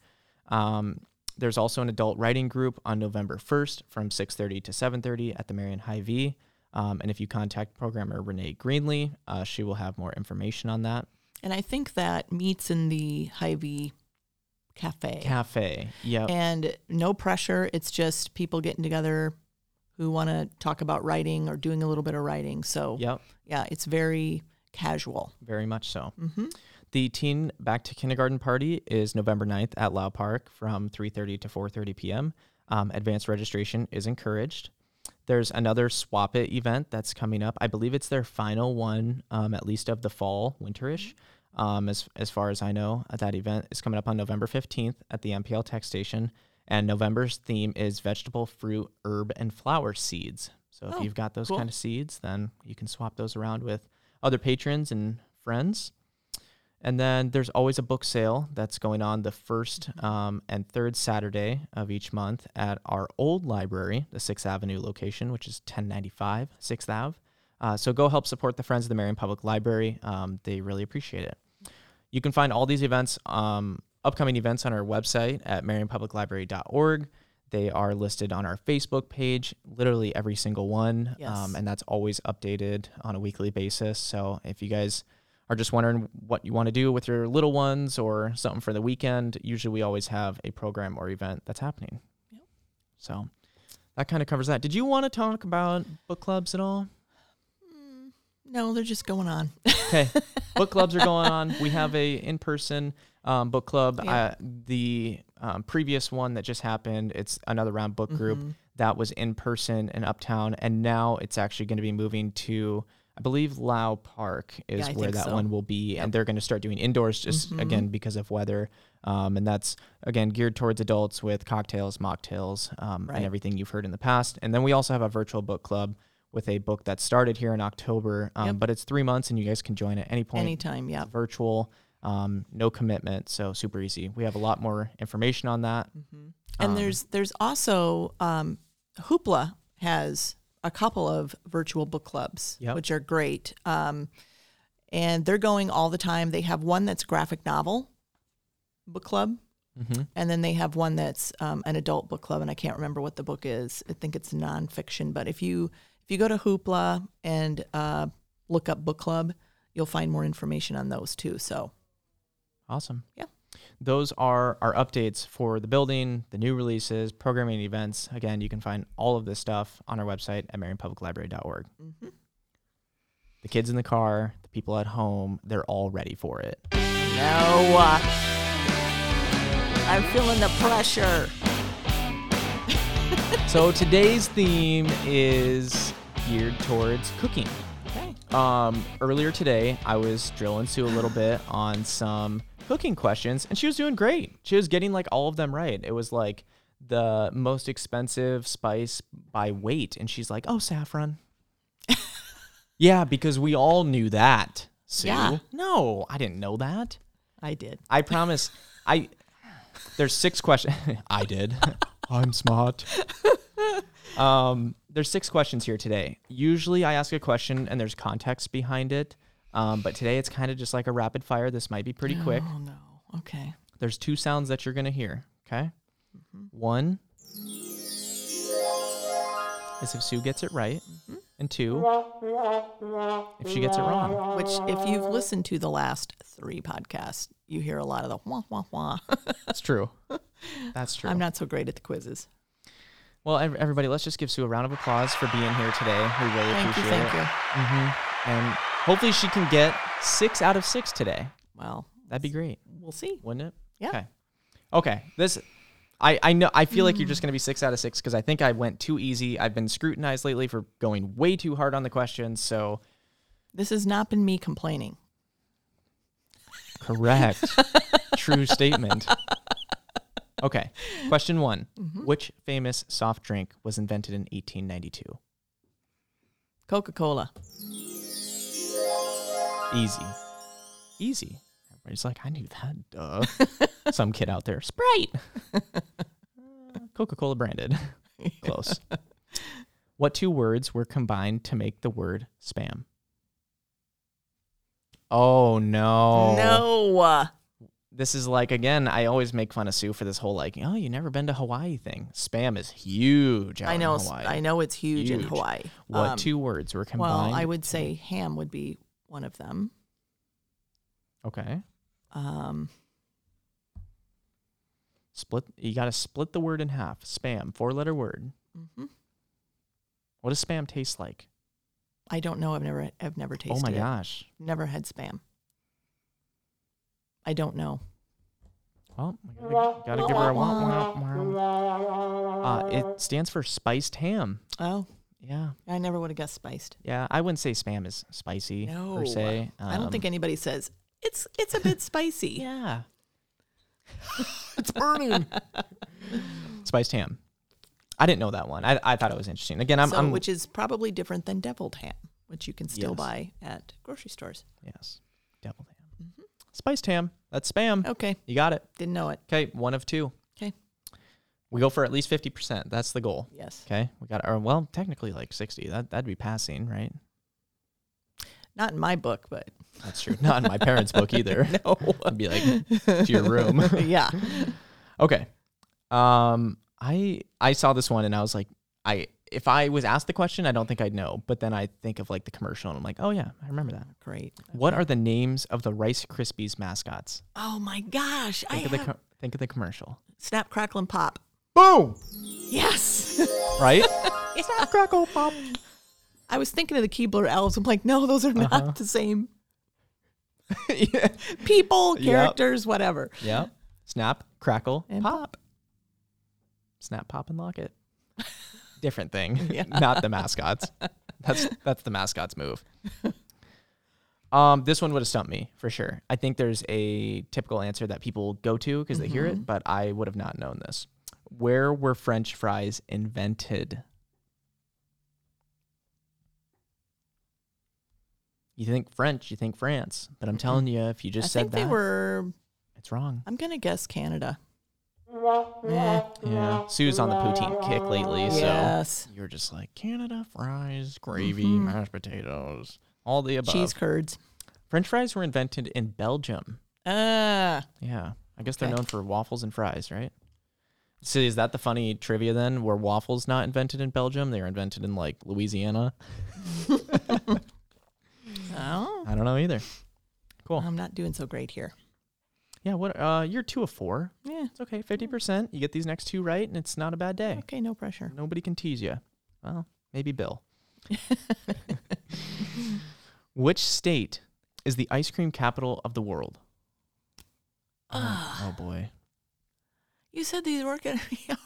Um, there's also an adult writing group on November 1st from 6:30 to 7:30 at the Marion Hy-Vee. Um, and if you contact programmer Renee Greenlee, uh, she will have more information on that. And I think that meets in the Hy-Vee cafe. Cafe, yep, and no pressure. It's just people getting together who want to talk about writing or doing a little bit of writing. So yep, yeah, it's very casual. very much so. Mm-hmm. The teen back to kindergarten party is November 9th at Lowe Park from 3:30 to 4:30 p.m. Um, advanced registration is encouraged. There's another Swap It event that's coming up. I believe it's their final one, um, at least of the fall, winterish. Um, as as far as I know, that event is coming up on November 15th at the MPL Tech Station. And November's theme is vegetable, fruit, herb, and flower seeds. So if Oh, you've got those cool. kind of seeds, then you can swap those around with other patrons and friends. And then there's always a book sale that's going on the first um, and third Saturday of each month at our old library, the 6th Avenue location, which is 1095 6th Ave. Uh, so go help support the Friends of the Marion Public Library. Um, they really appreciate it. You can find all these events, um, upcoming events, on our website at marionpubliclibrary.org. They are listed on our Facebook page, literally every single one. Yes. Um, and that's always updated on a weekly basis. So if you guys are just wondering what you want to do with your little ones or something for the weekend, usually we always have a program or event that's happening. Yep. So that kind of covers that. Did you want to talk about book clubs at all? No, they're just going on. Okay, book clubs are going on. We have a in-person um, book club. Yeah. Uh, the um, previous one that just happened, it's another round book group Mhm. that was in person in Uptown, and now it's actually going to be moving to, I believe, Lowe Park is Yeah, where that so. one will be, Yep. and they're going to start doing indoors just Mhm. again because of weather, um, and that's again geared towards adults with cocktails, mocktails, um, Right. and everything you've heard in the past. And then we also have a virtual book club with a book that started here in October, um, Yep. but it's three months, and you guys can join at any point. Anytime, yeah. Virtual, um, no commitment, so super easy. We have a lot more information on that. hmm And Um, there's there's also um, Hoopla has a couple of virtual book clubs, Yep. which are great. Um, and they're going all the time. They have one that's graphic novel book club, Mm-hmm. and then they have one that's um, an adult book club, and I can't remember what the book is. I think it's nonfiction. But if you if you go to Hoopla and uh, look up book club, you'll find more information on those too. So Awesome. Yeah. Those are our updates for the building, the new releases, programming events. Again, you can find all of this stuff on our website at marionpubliclibrary.org. mhm. The kids in the car, the people at home, they're all ready for it. no, uh, I'm feeling the pressure. so today's theme is geared towards cooking. Okay. Um, earlier today, I was drilling Sue a little bit on some cooking questions, and she was doing great. She was getting like all of them right. It was like the most expensive spice by weight, and she's like, "Oh, saffron." yeah, because we all knew that. Sue. Yeah. No, I didn't know that. I did. I promise. I there's six questions. I did. I'm smart. Um, there's six questions here today. Usually, I ask a question and there's context behind it. Um, but today it's kind of just like a rapid fire. This might be pretty quick. Oh no. Okay. There's two sounds that you're gonna hear. Okay. One is if Sue gets it right, and two if she gets it wrong. Which, if you've listened to the last three podcasts, you hear a lot of the wah wah wah. That's true. That's true. I'm not so great at the quizzes. well, everybody, let's just give Sue a round of applause for being here today. We really Thank you. appreciate Thank it. Thank you. hmm And hopefully she can get six out of six today. Well, That'd be great, we'll see. wouldn't it? Yeah. Okay. Okay. This, I, I know, I feel like you're just going to be six out of six because I think I went too easy. I've been scrutinized lately for going way too hard on the questions. So, This has not been me complaining. correct. True statement. Okay. Question one Mm-hmm. Which famous soft drink was invented in 1892? Coca Cola. Easy. Easy. Everybody's like, I knew that. Duh. Some kid out there. Sprite. Coca Cola branded. Close. What two words were combined to make the word spam? Oh, no. No. This is like, again, I always make fun of Sue for this whole, like, oh, you never been to Hawaii thing. Spam is huge I know. I know it's huge, in Hawaii. What Um, two words were combined? Well, I would say ham would be one of them. Okay. Um, Split. You got to split the word in half. Spam, four letter word. mhm. What does spam taste like? I don't know. I've never. I've never tasted oh my it. gosh. Never had spam. I don't know. Well, we gotta, gotta give her a wah, wah. Uh, it stands for spiced ham. Oh, Yeah. I never would have guessed spiced. Yeah. I wouldn't say spam is spicy No, per se. I don't Um, think anybody says it's it's a bit spicy. Yeah. it's burning. spiced ham. I didn't know that one. I, I thought it was interesting. Again, I'm, so, I'm which is probably different than deviled ham, which you can still Yes. buy at grocery stores. yes, deviled ham, mm-hmm. spiced ham. That's spam. Okay, You got it. didn't know it. Okay, one of two. We go for at least fifty percent. That's the goal. Yes, Okay, we got. Or well, technically like sixty. That that'd be passing, right? not in my book, but That's true. Not in my parents' book either. no. I'd be like to your room. yeah, Okay. Um, I I saw this one and I was like, I if I was asked the question, I don't think I'd know. But then I think of like the commercial and I'm like, oh yeah, I remember that. great. What are the names of the Rice Krispies mascots? Oh my gosh! I Think of the have co- think of the commercial. snap, crackle, and pop. Boom! Yes. Right? Snap, crackle, pop. I was thinking of the Keebler elves. I'm like, no, those are not Uh-huh. the same yeah. people, Yep. characters, whatever. Yeah. Snap, crackle, And pop. Snap, pop, and lock it. Different thing. Yeah. Not the mascots. That's that's the mascots move. Um, this one would have stumped me for sure. I think there's a typical answer that people go to because they hear it, but I would have not known this. Where were French fries invented? You think French, you think France, but I'm telling you, if you just I said think that, they were. it's wrong. I'm gonna guess Canada. Yeah, Sue's on the poutine kick lately, so you're just like Canada fries, gravy, Mhm. mashed potatoes, all the above. cheese curds. French fries were invented in Belgium. Ah, Yeah, I guess they're Okay. known for waffles and fries, right? So is that the funny trivia then? Were waffles not invented in Belgium? They were invented in like Louisiana. oh, I don't know either. Cool. I'm not doing so great here. Yeah. What? Uh, you're two of four. Yeah. It's okay. Fifty percent. You get these next two right, and it's not a bad day. Okay, no pressure. Nobody can tease you. Well, maybe Bill. Which state is the ice cream capital of the world? Oh, oh boy. You said these weren't gonna be hard.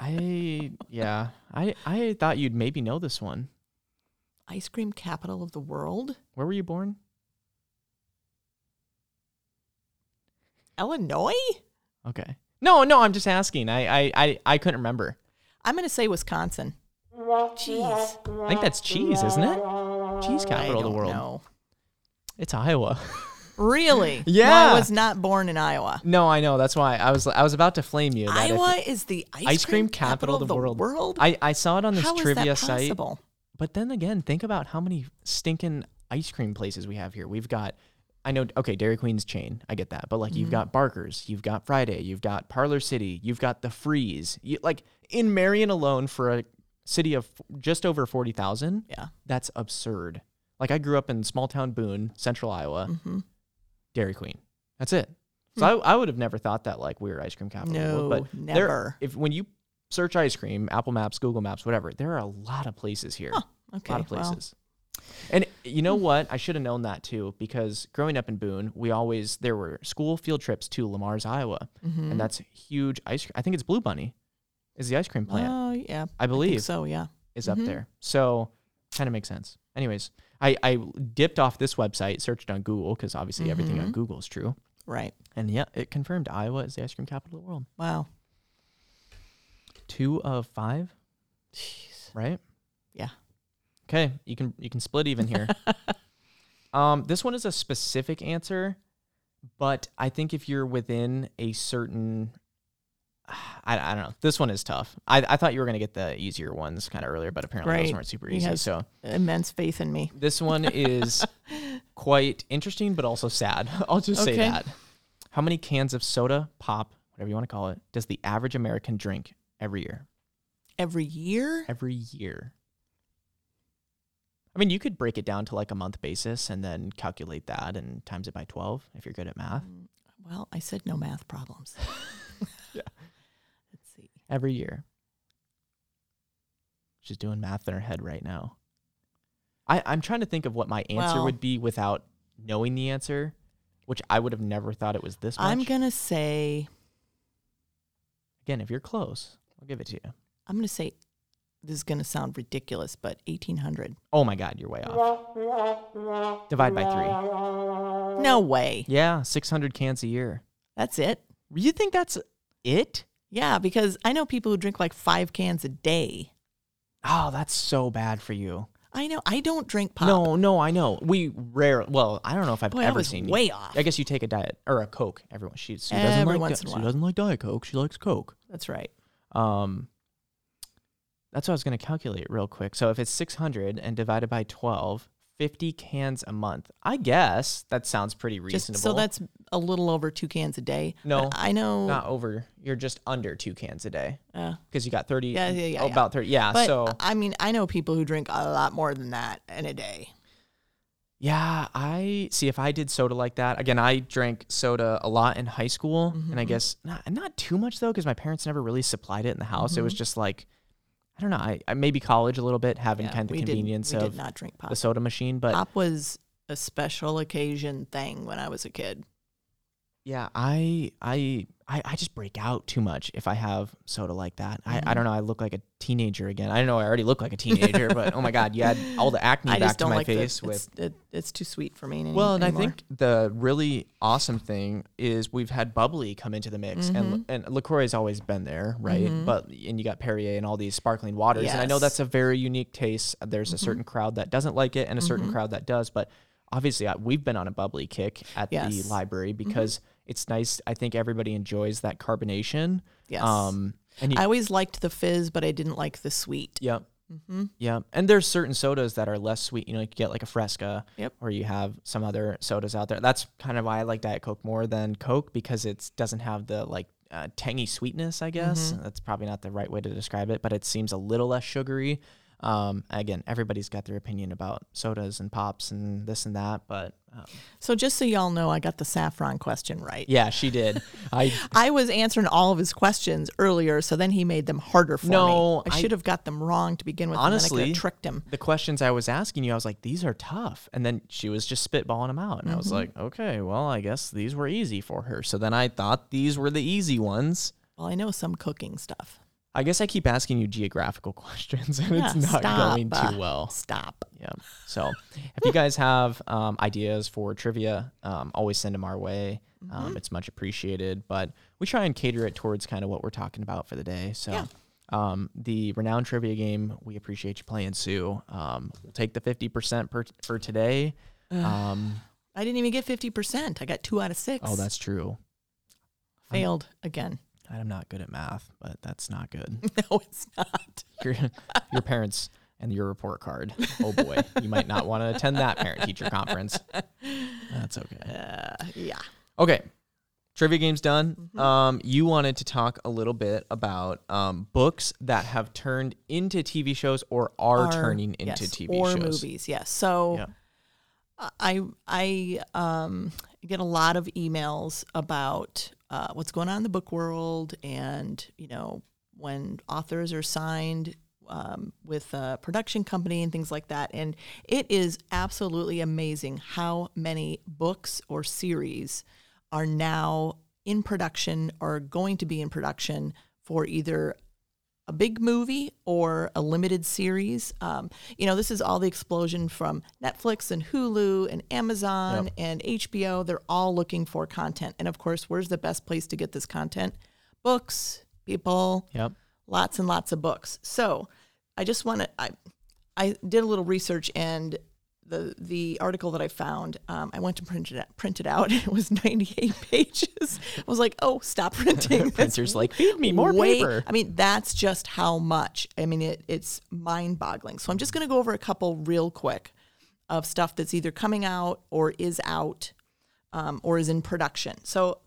I yeah. I I thought you'd maybe know this one. Ice cream capital of the world, Where were you born? Illinois. Okay. No, no, I'm just asking. I I I, I couldn't remember. I'm gonna say Wisconsin. Jeez, I think that's cheese, isn't it? Cheese I capital of the world. know. It's Iowa. Really? Yeah. I was not born in Iowa. no, I know. That's why I was I was about to flame you. Iowa is the ice, ice cream capital of the world. world. I I saw it on this How is trivia that site. But then again, think about how many stinking ice cream places we have here. We've got, I know, okay, Dairy Queen's chain, I get that, but like Mm-hmm. you've got Barker's, you've got Friday, you've got Parlor City, you've got the Freeze. You, like in Marion alone, for a city of just over forty thousand, Yeah. that's absurd. Like I grew up in small town Boone, Central Iowa, hmm Dairy Queen. That's it. So I, I would have never thought that like we were ice cream capital. No, but there- never. if when you search ice cream, Apple Maps, Google Maps, whatever, there are a lot of places here Okay. a lot of well, places. and you know what? I should have known that too because growing up in Boone, we always there were school field trips to Le Mars, Iowa, mhm. and that's huge ice. Cream. I think it's Blue Bunny, is the ice cream plant. Oh yeah, I I believe so. Yeah. is up Mhm. there. So kind of makes sense. Anyways, I I dipped off this website, searched on Google because obviously everything on Mhm. Google is true. Right. And yeah, it confirmed Iowa is the ice cream capital of the world. Wow. Two of five, Jeez. right? Yeah. Okay, you can you can split even here. um, this one is a specific answer, but I think if you're within a certain, I, I don't know. This one is tough. I, I thought you were gonna get the easier ones kind of earlier, but apparently those weren't super He easy. So Immense faith in me. this one is quite interesting, but also sad. I'll just say that. How many cans of soda, pop, whatever you want to call it, does the average American drink every year? Every year? Every year. I mean, you could break it down to like a month basis and then calculate that and times it by 12 if you're good at math. Mm, Well, I said no math problems. Yeah. Every year. She's doing math in her head right now. I, I'm trying to think of what my answer Well- would be without knowing the answer, which I would have never thought it was this much. I'm going to say, Again, if you're close, I'll give it to you. I'm going to say, this is going to sound ridiculous, but 1800. Oh my God, you're way off. Divide by three. No way. Yeah, 600 cans a year. That's it. You think that's it? Yeah, because I know people who drink like five cans a day. Oh, that's so bad for you. I know. I don't drink pop. No, no, I know. We rare. Well, I don't know if I've Boy, I ever was seen. way off. I guess you take a diet or a Coke. Everyone, she, Sue doesn't Every like. once in a while. doesn't like Diet Coke. She likes Coke. That's right. Um, that's what I was going to calculate real quick. So if it's 600 and divided by 12, 50 cans a month. I guess that sounds pretty Just reasonable. so that's a little over two cans a day. No, I know. not over. You're just under two cans a day uh, because you got 30. Yeah, yeah, yeah, oh, yeah. About 30. Yeah. but so I mean, I know people who drink a lot more than that in a day. Yeah, I see. If I did soda like that again, I drank soda a lot in high school, and I Mhm. guess not not too much though, because my parents never really supplied it in the house. It was Mhm. just like I don't know. I, I maybe college a little bit, having Yeah, kind of the convenience of not drink pop. the soda machine. But pop was a special occasion thing when I was a kid. Yeah, I I I I just break out too much if I have soda like that. I, I Mhm. don't know. I look like a teenager again. I don't know I already look like a teenager, but oh my god, you had all the acne I back to my like face the, with it's, it, it's too sweet for me. Any, Well, and I think the really awesome thing is we've had bubbly come into the mix, and and Lacroix has always been there, right? Mhm. But and you got Perrier and all these sparkling waters, and I know that's a very unique taste. There's a Mhm. certain crowd that doesn't like it, and a certain Mhm. crowd that does. But obviously, I, we've been on a bubbly kick at Yes. the library Mm-hmm. It's nice. I think everybody enjoys that carbonation. yes. Um, and you, I always liked the fizz, but I didn't like the sweet. yep. Mm-hmm. Yeah, and there's certain sodas that are less sweet. You know, you get like a Fresca, Yep. or you have some other sodas out there. That's kind of why I like Diet Coke more than Coke because it doesn't have the like uh, tangy sweetness. I guess Mhm. that's probably not the right way to describe it, but it seems a little less sugary. Um, again, everybody's got their opinion about sodas and pops and this and that, but um, So just so y'all know, I got the saffron question right. yeah, she did. I I was answering all of his questions earlier, so then he made them harder for No, me. I I- should have got them wrong to begin with. and then I could Honestly, tricked him. the questions I was asking you, I was like, these are tough. And then she was just spitballing them out. And I was Mhm. like, okay, well, I guess these were easy for her. So then I thought these were the easy ones. Well, I know some cooking stuff. I guess I keep asking you geographical questions and Yeah, it's not stop. going too well. Stop. Yeah. So if you guys have um, ideas for trivia, um, always send them our way. Um, Mm-hmm. It's much appreciated. But we try and cater it towards kind of what we're talking about for the day. So. Yeah. Um, the renowned trivia game, we appreciate you playing, Sue. Um, we'll take the 50% per, for today. Um, I didn't even get 50%. I got two out of six. oh, that's true. failed again. I'm not good at math, but that's not good. No, it's not. your, your parents and your report card. Oh boy, you might not want to attend that parent teacher conference. That's okay. Uh, yeah. Okay. Trivia game's done. Mm-hmm. Um, you wanted to talk a little bit about um, books that have turned into TV shows or are, turning into yes, TV or shows. movies. Yes. So Yeah. I I um, get a lot of emails about uh, what's going on in the book world, and you know when authors are signed um, with a production company and things like that. And it is absolutely amazing how many books or series are now in production or going to be in production for either a big movie or a limited series. Um, you know, this is all the explosion from Netflix and Hulu and Amazon Yep. and HBO. They're all looking for content. And of course, where's the best place to get this content? Books, people, Yep. lots and lots of books. So I just want to, I, I did a little research and the the article that I found, um, I went to print it, print it out. It was 98 pages. I was like, oh, stop printing. Printer's like, feed me more way- paper. I mean, that's just how much. I mean, it, it's mind boggling. So I'm just going to go over a couple real quick of stuff that's either coming out or is out um, or is in production. So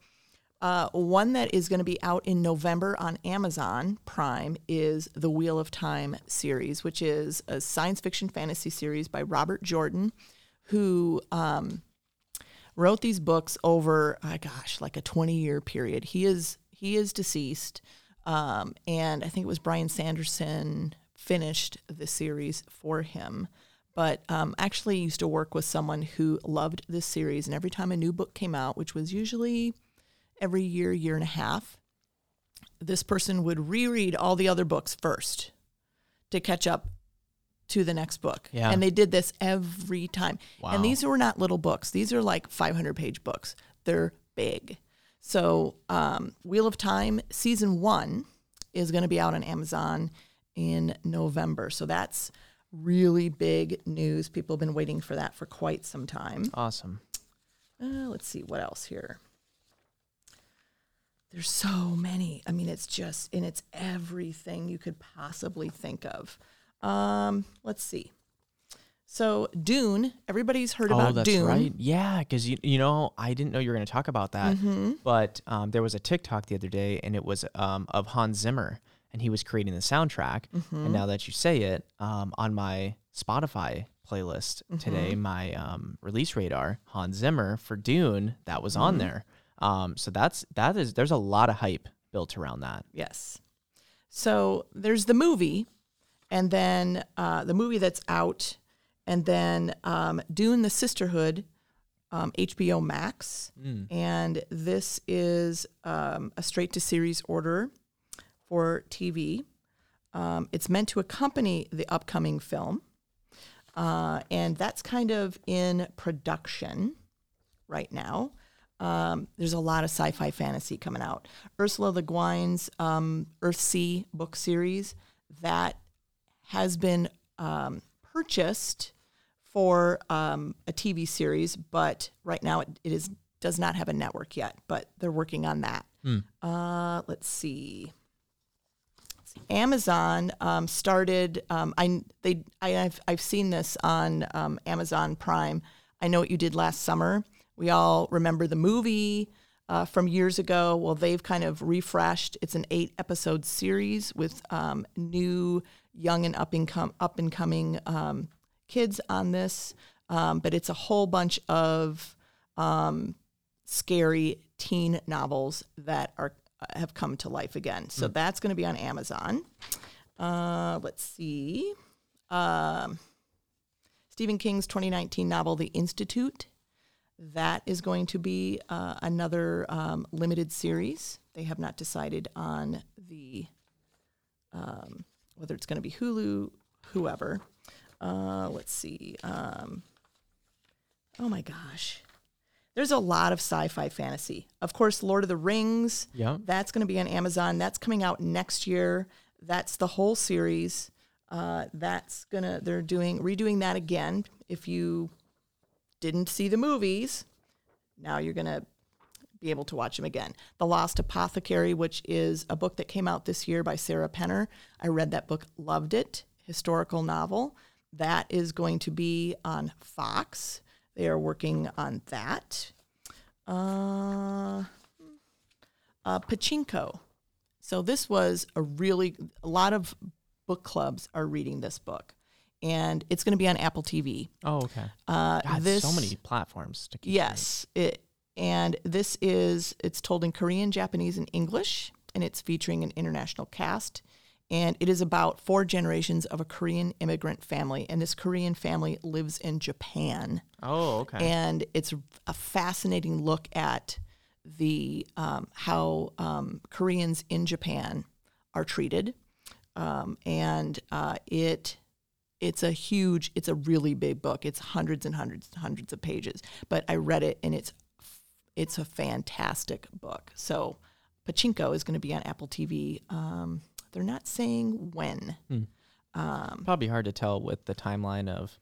uh, one that is going to be out in November on Amazon Prime is the Wheel of Time series, which is a science fiction fantasy series by Robert Jordan, who um, wrote these books over, oh gosh, like a 20 year period. He is he is deceased, um, and I think it was Brian Sanderson finished the series for him. But um, actually, used to work with someone who loved this series, and every time a new book came out, which was usually every year, year and a half, this person would reread all the other books first to catch up to the next book. Yeah. And they did this every time. Wow. And these were not little books, these are like 500 page books. They're big. So, um, Wheel of Time season one is going to be out on Amazon in November. So, that's really big news. People have been waiting for that for quite some time. Awesome. Uh, let's see what else here. There's so many. I mean, it's just, and it's everything you could possibly think of. Um, let's see. So Dune, everybody's heard oh, about that's Dune. right. Yeah, because you you know I didn't know you were going to talk about that, Mm-hmm. but um, there was a TikTok the other day, and it was um, of Hans Zimmer, and he was creating the soundtrack. Mm-hmm. And now that you say it, um, on my Spotify playlist today, Mm-hmm. my um, release radar, Hans Zimmer for Dune, that was Mm-hmm. on there. Um, so that's that is there's a lot of hype built around that. Yes. So there's the movie, and then uh, the movie that's out, and then um, Dune: The Sisterhood, um, HBO Max, and this is um, a straight to series order for TV. Um, it's meant to accompany the upcoming film, uh, and that's kind of in production right now. Um, there's a lot of sci-fi fantasy coming out. Ursula Le Guin's um, Earthsea book series that has been um, purchased for um, a TV series, but right now it, it is does not have a network yet. But they're working on that. Uh, let's see. Amazon um, started. Um, I they I, have I've seen this on um, Amazon Prime. I know what you did last summer. We all remember the movie uh, from years ago. Well, they've kind of refreshed. It's an eight episode series with um, new, young and up and com- up and coming um, kids on this. Um, but it's a whole bunch of um, scary teen novels that are uh, have come to life again. So that's going to be on Amazon. Uh, let's see. Um, Stephen King's 2019 novel, The Institute. That is going to be uh, another um, limited series. They have not decided on the um, whether it's going to be Hulu, whoever. Uh, let's see. Um, oh my gosh. There's a lot of sci-fi fantasy. Of course, Lord of the Rings. Yeah. That's going to be on Amazon. That's coming out next year. That's the whole series. Uh, that's gonna. They're doing redoing that again. If you didn't see the movies, now you're gonna be able to watch them again. The Lost Apothecary, which is a book that came out this year by Sarah Penner. I read that book, loved it. Historical novel. That is going to be on Fox. They are working on that. Uh, uh, Pachinko. So this was a really a lot of book clubs are reading this book, and it's going to be on Apple TV. Oh, okay. Uh, God, this so many platforms to keep. Yes, it and this is it's told in Korean, Japanese, and English, and it's featuring an international cast. And it is about four generations of a Korean immigrant family, and this Korean family lives in Japan. Oh, okay. And it's a fascinating look at the um, how um, Koreans in Japan are treated. um, and uh, it it's a huge, it's a really big book. It's hundreds and hundreds and hundreds of pages. But I read it, and it's it's a fantastic book. So Pachinko is going to be on Apple TV. Um, they're not saying when. Hmm. Um, Probably hard to tell with the timeline of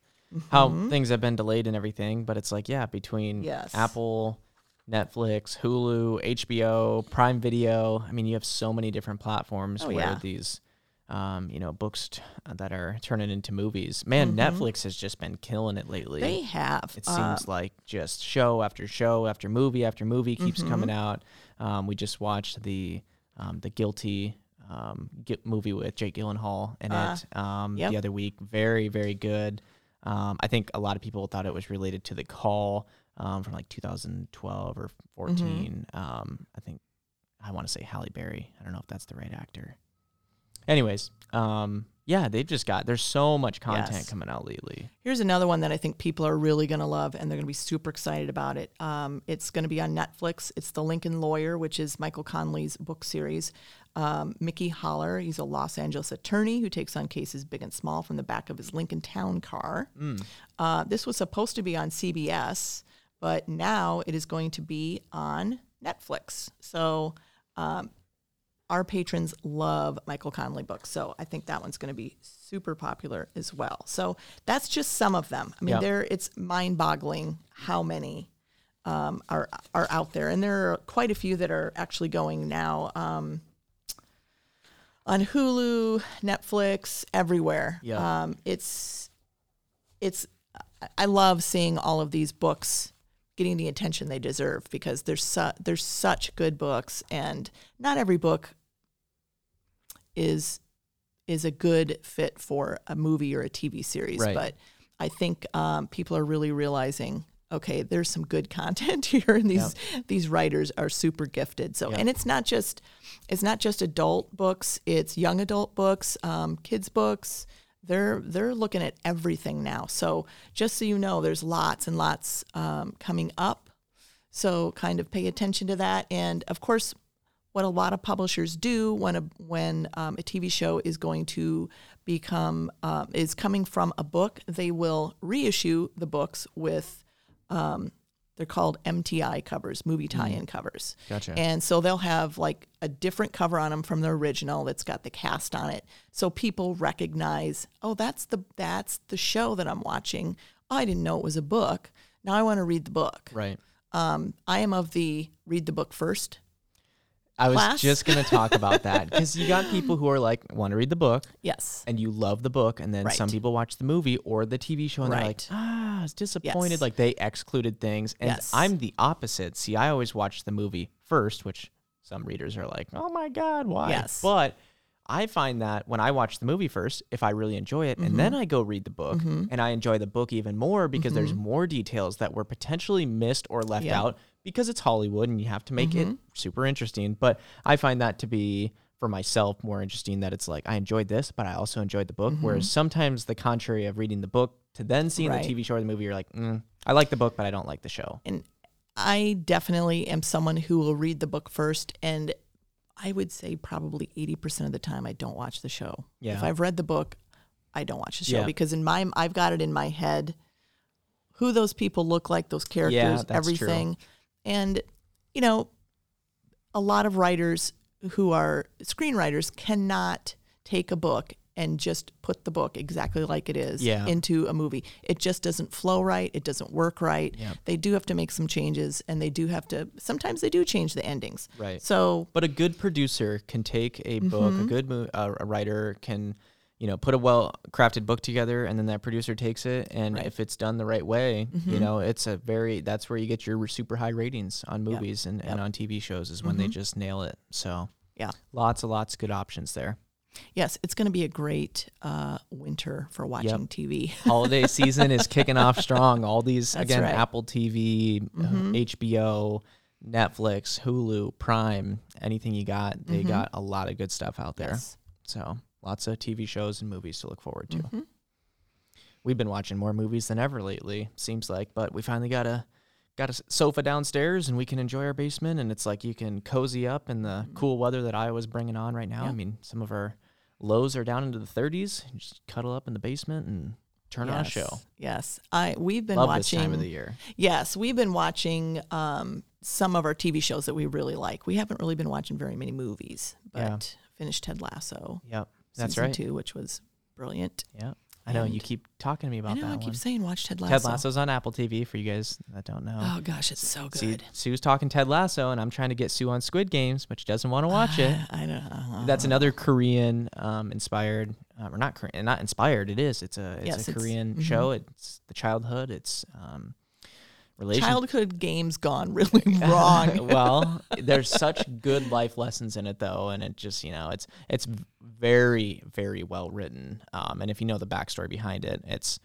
how mhm. things have been delayed and everything, but it's like, yeah, between Yes. Apple, Netflix, Hulu, HBO, Prime Video. I mean, you have so many different platforms Oh, where yeah. these, um, you know, books t- that are turning into movies. Man, Netflix has just been killing it lately. Mm-hmm. They have. it uh, seems like just show after show after movie after movie keeps Mm-hmm. coming out. Um, we just watched the um, the Guilty um, movie with Jake Gyllenhaal in Ah, it um, yep. the other week. Very very good. Um, I think a lot of people thought it was related to the call um, from like 2012 or 14. Mm-hmm. Um, I think I want to say Halle Berry. I don't know if that's the right actor. Anyways, um, yeah, they've just got there's so much content Yes. coming out lately. Here's another one that I think people are really going to love and they're going to be super excited about it. Um, it's going to be on Netflix. It's The Lincoln Lawyer, which is Michael Connelly's book series. Um, Mickey Haller, he's a Los Angeles attorney who takes on cases big and small from the back of his Lincoln Town car. Uh, this was supposed to be on CBS, but now it is going to be on Netflix. So um, our patrons love Michael Connelly books, so I think that one's going to be super popular as well. So that's just some of them. I mean, Yeah. there it's mind-boggling how many um, are are out there, and there are quite a few that are actually going now um, on Hulu, Netflix, everywhere. Yeah. Um, it's it's I love seeing all of these books getting the attention they deserve because there's su- there's such good books and not every book is is a good fit for a movie or a TV series Right. but I think um, people are really realizing okay there's some good content here and these these writers are super gifted so Yeah. and it's not just it's not just adult books it's young adult books um, kids books they're they're looking at everything now. So just so you know, there's lots and lots um, coming up. So kind of pay attention to that. And of course, what a lot of publishers do when a when um, a TV show is going to become um, is coming from a book, they will reissue the books with um, they're called MTI covers, movie tie-in covers. Gotcha. And so they'll have like a different cover on them from the original that's got the cast on it. So people recognize, oh, that's the that's the show that I'm watching. Oh, I didn't know it was a book. Now I want to read the book. Right. Um, I am of the read the book first. I was class. just going to talk about that because you got people who are like, want to read the book Yes. and you love the book. And then some people watch the movie or the TV show and they're like, ah, I was disappointed. Yes. Like they excluded things. And Yes. I'm the opposite. See, I always watch the movie first, which some readers are like, oh my God, why? Yes. But I find that when I watch the movie first, if I really enjoy it, and then Mm-hmm. I go read the book, and I enjoy the book even more because there's more details that were potentially missed or left Yeah. out because it's Hollywood and you have to make it super interesting. But I find that to be for myself more interesting that it's like I enjoyed this, but I also enjoyed the book. Whereas sometimes the contrary of reading the book to then seeing Right. the TV show or the movie, you're like, mm, I like the book, but I don't like the show. And I definitely am someone who will read the book first. And I would say probably 80% of the time I don't watch the show. Yeah. If I've read the book, I don't watch the show Yeah. because in my I've got it in my head who those people look like, those characters, that's true. And you know, a lot of writers who are screenwriters cannot take a book and just put the book exactly like it is Yeah. into a movie. It just doesn't flow right. It doesn't work right. Yep. They do have to make some changes, and they do have to. Sometimes they do change the endings. Right. So But a good producer can take a book, Mm-hmm. a good mo- uh, a writer can, you know, put a well crafted book together, and then that producer takes it, and Right. Mm-hmm. if it's done the right way, you know, it's a very that's where you get your super high ratings on movies and, and Yep. Mm-hmm. on TV shows is when they just nail it. So yeah, lots and lots of good options there. yes, it's going to be a great uh, winter for watching TV. Holiday season is kicking off strong. All these That's again, right. Mm-hmm. Apple TV, uh, HBO, Netflix, Hulu, Prime, anything you got, they got a lot of good stuff out there. Mm-hmm. Yes. So lots of TV shows and movies to look forward to. Mm-hmm. We've been watching more movies than ever lately, seems like, but we finally got a got a sofa downstairs and we can enjoy our basement and it's like you can cozy up in the cool weather that Iowa's bringing on right now. I Mm-hmm. Mean, some of our lows are down into the 30s. You just cuddle up in the basement and turn on a show. Yes, I we've been Love watching. this time of the year. Yes, we've been watching um, some of our TV shows that we really like. We haven't really been watching very many movies, but Yeah. finished Ted Lasso. Yep, that's right. Two, which was brilliant. Yeah. I know and you keep talking to me I about know. that I keep one. saying watch Ted Lasso. Ted Lasso's on Apple TV for you guys that don't know. Oh gosh, it's so See, good. Sue's talking Ted Lasso, and I'm trying to get Sue on Squid Games, but she doesn't want to watch it. I know. uh-huh. That's another Korean um, inspired, uh, or not Korean, not inspired. It is. It's a it's Yes, a it's- Korean mhm. show. It's the childhood. It's um, relation. childhood games gone really wrong. well, there's such good life lessons in it though, and it just you know it's it's very very well written. Um, and if you know the backstory behind it, it's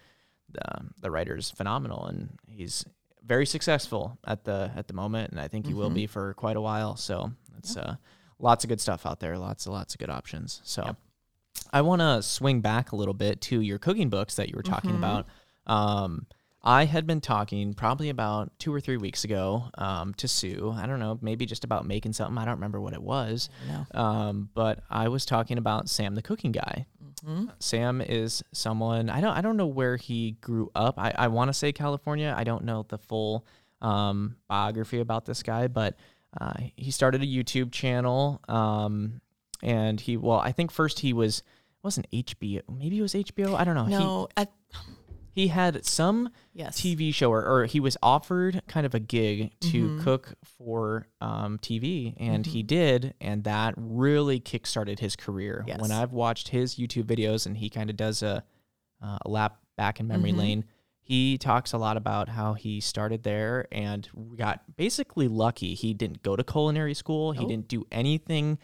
the the writer's phenomenal, and he's very successful at the at the moment, and I think he will Mhm. be for quite a while. So it's uh, lots of good stuff out there, lots of lots of good options. So. I want to swing back a little bit to your cooking books that you were talking Mhm. about. Um, I had been talking probably about two or three weeks ago um, to Sue. I don't know, maybe just about making something. I don't remember what it was. no. Um, but I was talking about Sam the cooking guy. hmm Sam is someone I don't I don't know where he grew up. I, I want to say California. I don't know the full um, biography about this guy, but uh, he started a YouTube channel. Um, and he well, I think first he was wasn't HBO. Maybe it was HBO. I don't know. No. He he had some yes. TV show or, or he was offered kind of a gig to Mhm. cook for um, TV and he Mhm. did and that really kickstarted his career. Yes. When I've watched his YouTube videos and he kind of does a, uh, a lap back in memory Mhm. lane, he talks a lot about how he started there and got basically lucky. He didn't go to culinary school. He didn't do anything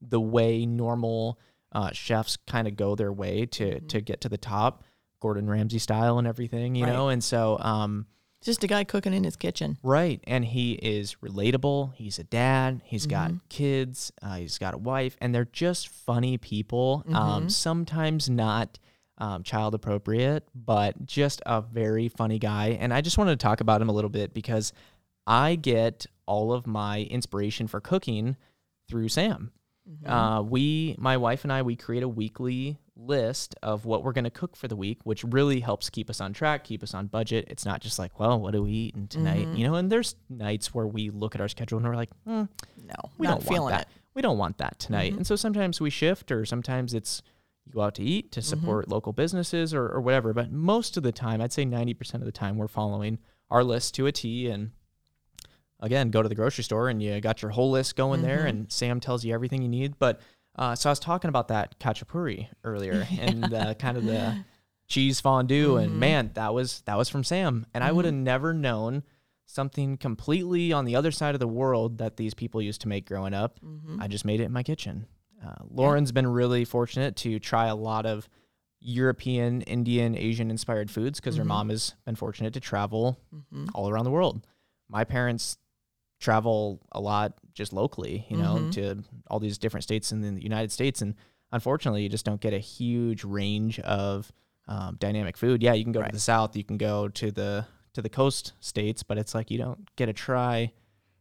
the way normal uh, chefs kind of go their way to Mhm. to get to the top. Gordon Ramsay style and everything, you Right. know? And so, um, Just a guy cooking in his kitchen. right. And he is relatable. He's a dad. He's Mhm. got kids. Uh, he's got a wife. And they're just funny people. Um, Mhm. sometimes not um, child appropriate, but just a very funny guy. And I just wanted to talk about him a little bit because I get all of my inspiration for cooking through Sam. Mhm. Uh, we, my wife and I, we create a weekly list of what we're going to cook for the week, which really helps keep us on track, keep us on budget. It's not just like, well, what are we eating tonight? Mhm. You know, and there's nights where we look at our schedule and we're like, hmm, no, we don't want that. it. We don't want that tonight. Mhm. And so sometimes we shift, or sometimes it's you go out to eat to Mm-hmm. support local businesses or, or whatever. But most of the time, I'd say 90% of the time, we're following our list to a T. And again, go to the grocery store and you got your whole list going there, Mhm. and Sam tells you everything you need. But uh, so I was talking about that khachapuri earlier and the kind of the cheese fondue, and Mhm. man, that was that was from Sam, and I would have Mhm. never known something completely on the other side of the world that these people used to make growing up. Mhm. I just made it in my kitchen. Uh, Lauren's been really fortunate to try a lot of European, Indian, Asian inspired foods because her Mhm. mom has been fortunate to travel all around the world. My parents travel a lot just locally, you know, Mhm. to all these different states in the United States. And unfortunately, you just don't get a huge range of um, dynamic food. Yeah, you can go Right. to the South, you can go to the to the coast states, but it's like you don't get to try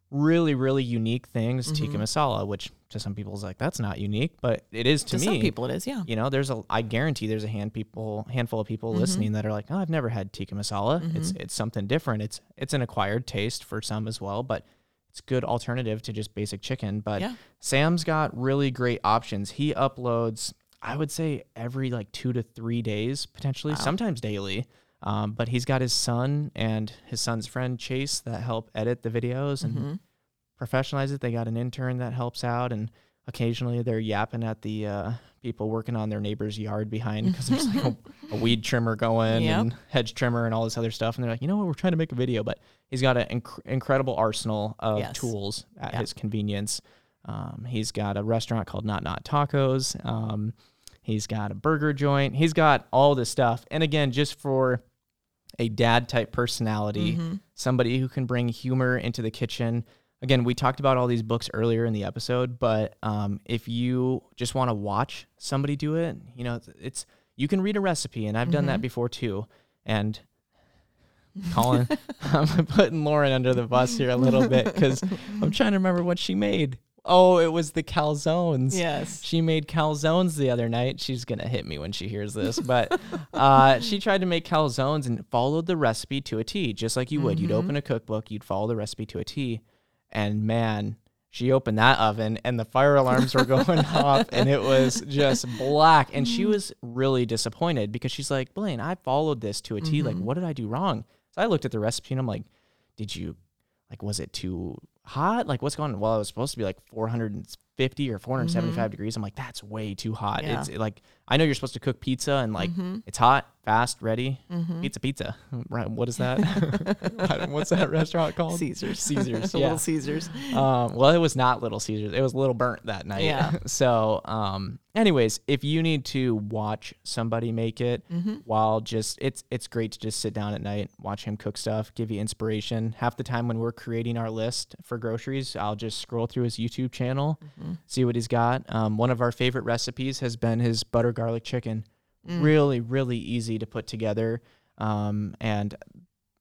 really, really unique things. Tikka Mhm. masala, which to some people is like that's not unique, but it is to, To me. some people, it is. Yeah. You know, there's a I guarantee there's a hand people handful of people Mhm. listening that are like, "Oh, I've never had tikka masala. It's Mhm. it's something different. It's it's an acquired taste for some as well, but it's a good alternative to just basic chicken, but Yeah. Sam's got really great options. He uploads I would say every like 2 to 3 days potentially, Wow. sometimes daily. Um, but he's got his son and his son's friend Chase that help edit the videos and Mhm. professionalize it. They got an intern that helps out, and occasionally they're yapping at the uh, people working on their neighbor's yard behind because there's like a, a weed trimmer going Yep. and hedge trimmer and all this other stuff. And they're like, you know what, we're trying to make a video, but he's got an inc- incredible arsenal of Yes. tools at Yep. his convenience. Um, he's got a restaurant called Not Not Tacos. Um, he's got a burger joint. He's got all this stuff. And again, just for a dad type personality, Mhm. somebody who can bring humor into the kitchen. Again, we talked about all these books earlier in the episode, but um, if you just want to watch somebody do it, you know, it's- it's you can read a recipe, and I've done that Mhm. before too. And Colin, I'm putting Lauren under the bus here a little bit because I'm trying to remember what she made. Oh, it was the calzones. Yes. She made calzones the other night. She's gonna hit me when she hears this, but uh, she tried to make calzones and followed the recipe to a T, just like you would. You'd open a cookbook, you'd follow the recipe to a T, and man, she opened that oven and the fire alarms were going off, and it was just black. And she mm. was really disappointed because she's like, Blaine, I followed this to a T. Like, mm-hmm. what did I do wrong? So I looked at the recipe and I'm like, did you like was it too hot? Like what's going on? Well, it was supposed to be like 450 or 475 degrees. I'm like, that's way too hot. Yeah. It's like I know you're supposed to cook pizza and like it's hot, fast, ready. Pizza, pizza. Right? What is that? What's that restaurant called? Caesars. Caesars. Little Caesars. Um, well, it was not Little Caesars. It was a little burnt that night. Yeah. so, um, anyways, if you need to watch somebody make it, Mm-hmm. while just it's it's great to just sit down at night, watch him cook stuff, give you inspiration. Half the time when we're creating our list for groceries, I'll just scroll through his YouTube channel, Mm-hmm. See what he's got. Um, one of our favorite recipes has been his butter garlic chicken. Mm. Really, really easy to put together. Um, and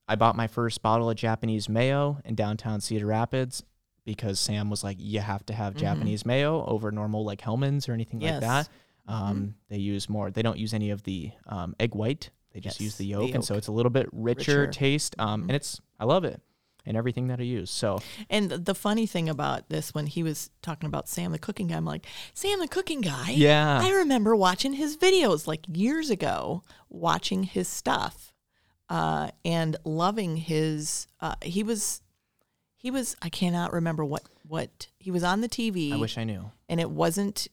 I bought my first bottle of Japanese mayo in downtown Cedar Rapids because Sam was like, "You have to have Japanese mayo over normal like Hellmann's or anything Mm-hmm. Yes. like that." Um, They use more. They don't use any of the um, egg white. They just Yes, use the the yolk, and so it's a little bit richer, Richer. Mm-hmm. taste. Um, and it's I love it and everything that I use. So And the, the funny thing about this, when he was talking about Sam the cooking guy, I'm like, Sam the cooking guy? Yeah. I remember watching his videos like years ago, watching his stuff uh, and loving his. Uh, he was, he was, I cannot remember what, what, he was on the TV I wish I knew. and it wasn't,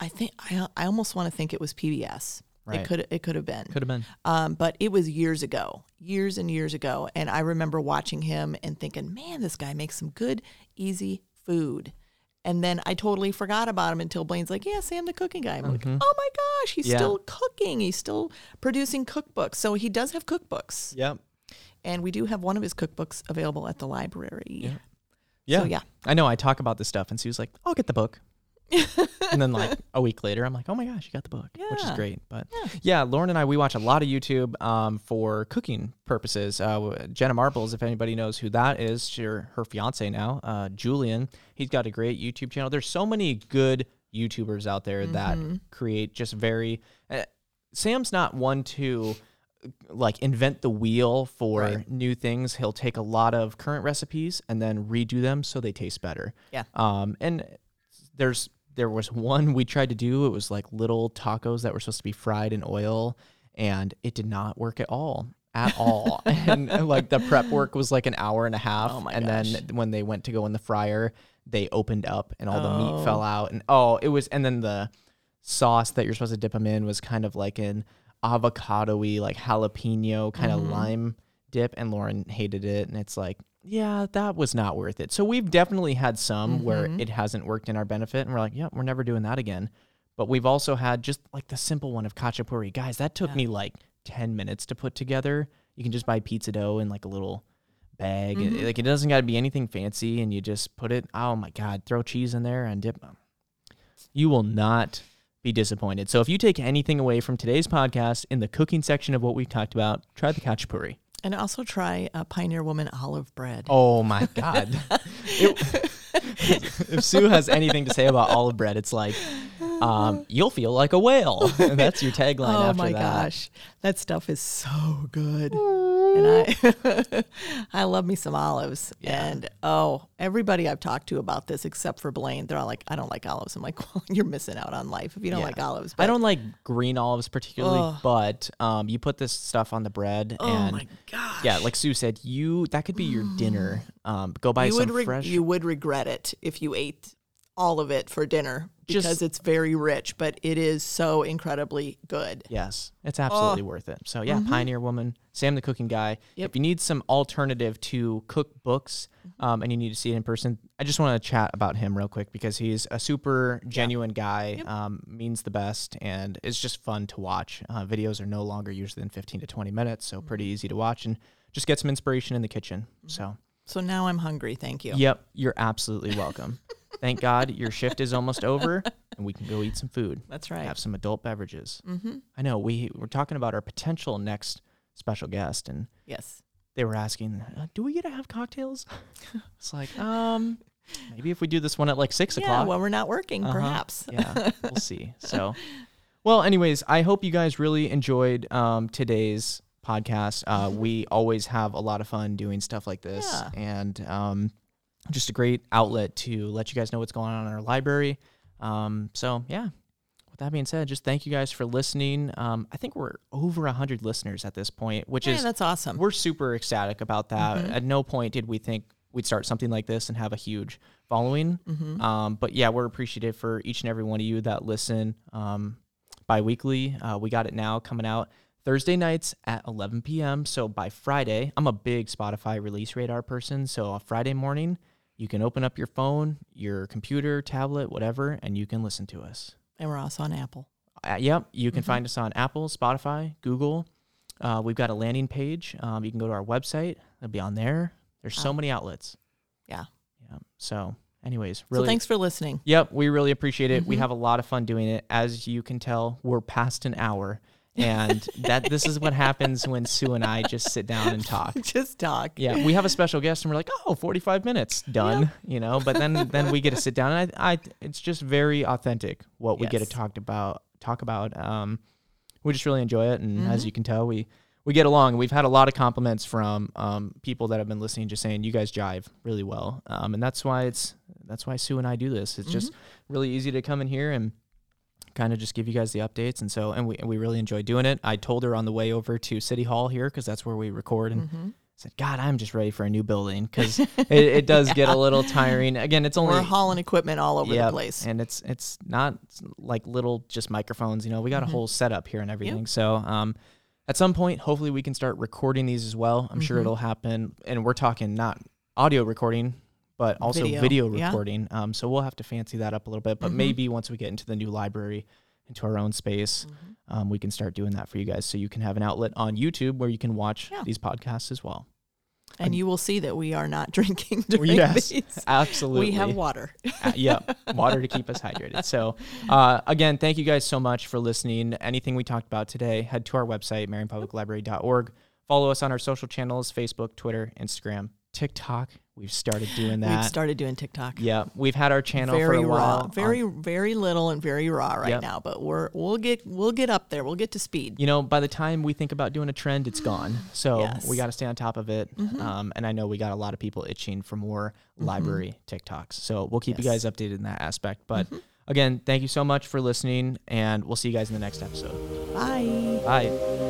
I think, I, I almost want to think it was PBS. Right. It could it could have been. Could have been. Um, but it was years ago, years and years ago. And I remember watching him and thinking, man, this guy makes some good, easy food. And then I totally forgot about him until Blaine's like, yeah, Sam the cooking guy. I'm like, oh my gosh, he's Mm-hmm. Yeah. still cooking. He's still producing cookbooks. So he does have cookbooks. Yep. And we do have one of his cookbooks available at the library. Yeah. So, yeah. I know. I talk about this stuff, and Sue's like, "I'll get the book." And then like a week later, I'm like, "Oh my gosh, you got the book," which is great. But yeah. Lauren and I we watch a lot of YouTube um, for cooking purposes. Uh, Jenna Marbles, if anybody knows who that is, she, her fiance now, uh, Julian. He's got a great YouTube channel. There's so many good YouTubers out there that create just very. Uh, Sam's not one to like invent the wheel for Right. new things. He'll take a lot of current recipes and then redo them so they taste better. Yeah. Um, and there's there was one we tried to do. It was like little tacos that were supposed to be fried in oil, and it did not work at all. At all, and, and, like the prep work was like an hour and a half, Oh and gosh. then when they went to go in the fryer, they opened up and all the Oh. meat fell out, and oh, it was, and then the sauce that you're supposed to dip them in was kind of like an avocado-y, like jalapeno kind Mm-hmm. of lime dip, and Lauren hated it, and it's like, yeah, that was not worth it. So we've definitely had some where Mm-hmm. it hasn't worked in our benefit, and we're like, yeah, we're never doing that again. But we've also had just like the simple one of khachapuri. Guys, that took me like 10 minutes to put together. You can just buy pizza dough in like a little bag. Mm-hmm. like it doesn't got to be anything fancy, and you just put it. Oh my God, throw cheese in there and dip them. You will not be disappointed. So if you take anything away from today's podcast in the cooking section of what we've talked about, try the khachapuri. And also try uh, Pioneer Woman olive bread. Oh my God. It- if Sue has anything to say about olive bread, it's like, um, you'll feel like a whale. That's your tagline Oh after my gosh, that stuff is so good, and I I love me some olives. Yeah. And oh, everybody I've talked to about this, except for Blaine, they're all like, "I don't like olives." I'm like, "Well, you're missing out on life if you don't Yeah. like olives." But, I don't like green olives particularly, Ugh. but um, you put this stuff on the bread, Oh and my gosh. yeah, like Sue said, you that could be your dinner. Um, go buy you some would reg- fresh. you would regret it if you ate all of it for dinner because Just- it's very rich, but it is so incredibly good. Yes, it's absolutely worth it. So yeah, Pioneer Woman, Sam the Cooking Guy. Mm-hmm. Yep. If you need some alternative to cookbooks Mm-hmm. um, and you need to see it in person, I just want to chat about him real quick because he's a super genuine guy. Um, means the best, and it's just fun to watch. Uh, videos are no longer usually than fifteen to twenty minutes, so pretty Mm-hmm. easy to watch and just get some inspiration in the kitchen. So. So now I'm hungry. Thank you. Yep, you're absolutely welcome. Thank God your shift is almost over and we can go eat some food. That's right. Have some adult beverages. Mm-hmm. I know we were talking about our potential next special guest, and Yes. they were asking, uh, "Do we get to have cocktails?" it's like, um, maybe if we do this one at like six Yeah, o'clock. when we're not working, Uh-huh. perhaps. yeah, we'll see. So, well, anyways, I hope you guys really enjoyed um, today's podcast. Uh, we always have a lot of fun doing stuff like this, Yeah. and um, just a great outlet to let you guys know what's going on in our library. Um, so, yeah. With that being said, just thank you guys for listening. Um, I think we're over hundred listeners at this point, which is that's awesome. we're super ecstatic about that. Mm-hmm. At no point did we think we'd start something like this and have a huge following. Mm-hmm. Um, but yeah, we're appreciative for each and every one of you that listen um, bi-weekly. Uh, we got it now coming out Thursday nights at 11 p.m. So by Friday, I'm a big Spotify release radar person. So on Friday morning, you can open up your phone, your computer, tablet, whatever, and you can listen to us. And we're also on Apple. Uh, yep, you Mm-hmm. can find us on Apple, Spotify, Google. Uh, we've got a landing page. Um, you can go to our website. It'll be on there. There's so Wow. many outlets. Yeah. Yeah. So, anyways, really. So thanks for listening. Yep, we really appreciate it. We Mhm. have a lot of fun doing it. As you can tell, we're past an hour, and that this is what happens when Sue and I just sit down and talk. Just talk. Yeah, we have a special guest, and we're like, oh, 45 minutes done, you know. But then then we get to sit down, and I, I it's just very authentic what we get to Yes. talk about. Talk about. Um, we just really enjoy it, and as Mhm. you can tell, we we get along. We've had a lot of compliments from um, people that have been listening, just saying you guys jive really well, um, and that's why it's that's why Sue and I do this. It's just really easy to come in here and kind of just give you guys the updates, and so and we and we really enjoy doing it. I told her on the way over to City Hall here because that's where we record, and hmm said, God, I'm just ready for a new building because it, it does get a little tiring. Again, it's only We're hauling equipment all over Yep, the place. and it's it's not like little just microphones. You know, we got Mhm. a whole setup here and everything. So, um, at some point, hopefully, we can start recording these as well. I'm sure Mhm. it'll happen, and we're talking not audio recording, but also video, Video, yeah. recording. Um, so we'll have to fancy that up a little bit. But Mhm. maybe once we get into the new library, into our own space, Mhm. um, we can start doing that for you guys, so you can have an outlet on YouTube where you can watch Yeah. these podcasts as well. And you will see that we are not drinking during yes, these. absolutely. We have water. Uh, yep, water to keep us hydrated. So, uh, again, thank you guys so much for listening. Anything we talked about today, head to our website, marionpubliclibrary.org. Follow us on our social channels Facebook, Twitter, Instagram, TikTok. We've started doing that. We've started doing TikTok. yeah, we've had our channel very for a while. raw, very very little and very raw right Yep. now. But we're we'll get we'll get up there. We'll get to speed. you know, by the time we think about doing a trend, it's gone. So Yes. we got to stay on top of it. Mhm. Um, and I know we got a lot of people itching for more Mhm. library TikToks. So we'll keep you guys updated in that aspect. But Mhm. again, thank you so much for listening, and we'll see you guys in the next episode. Bye. Bye.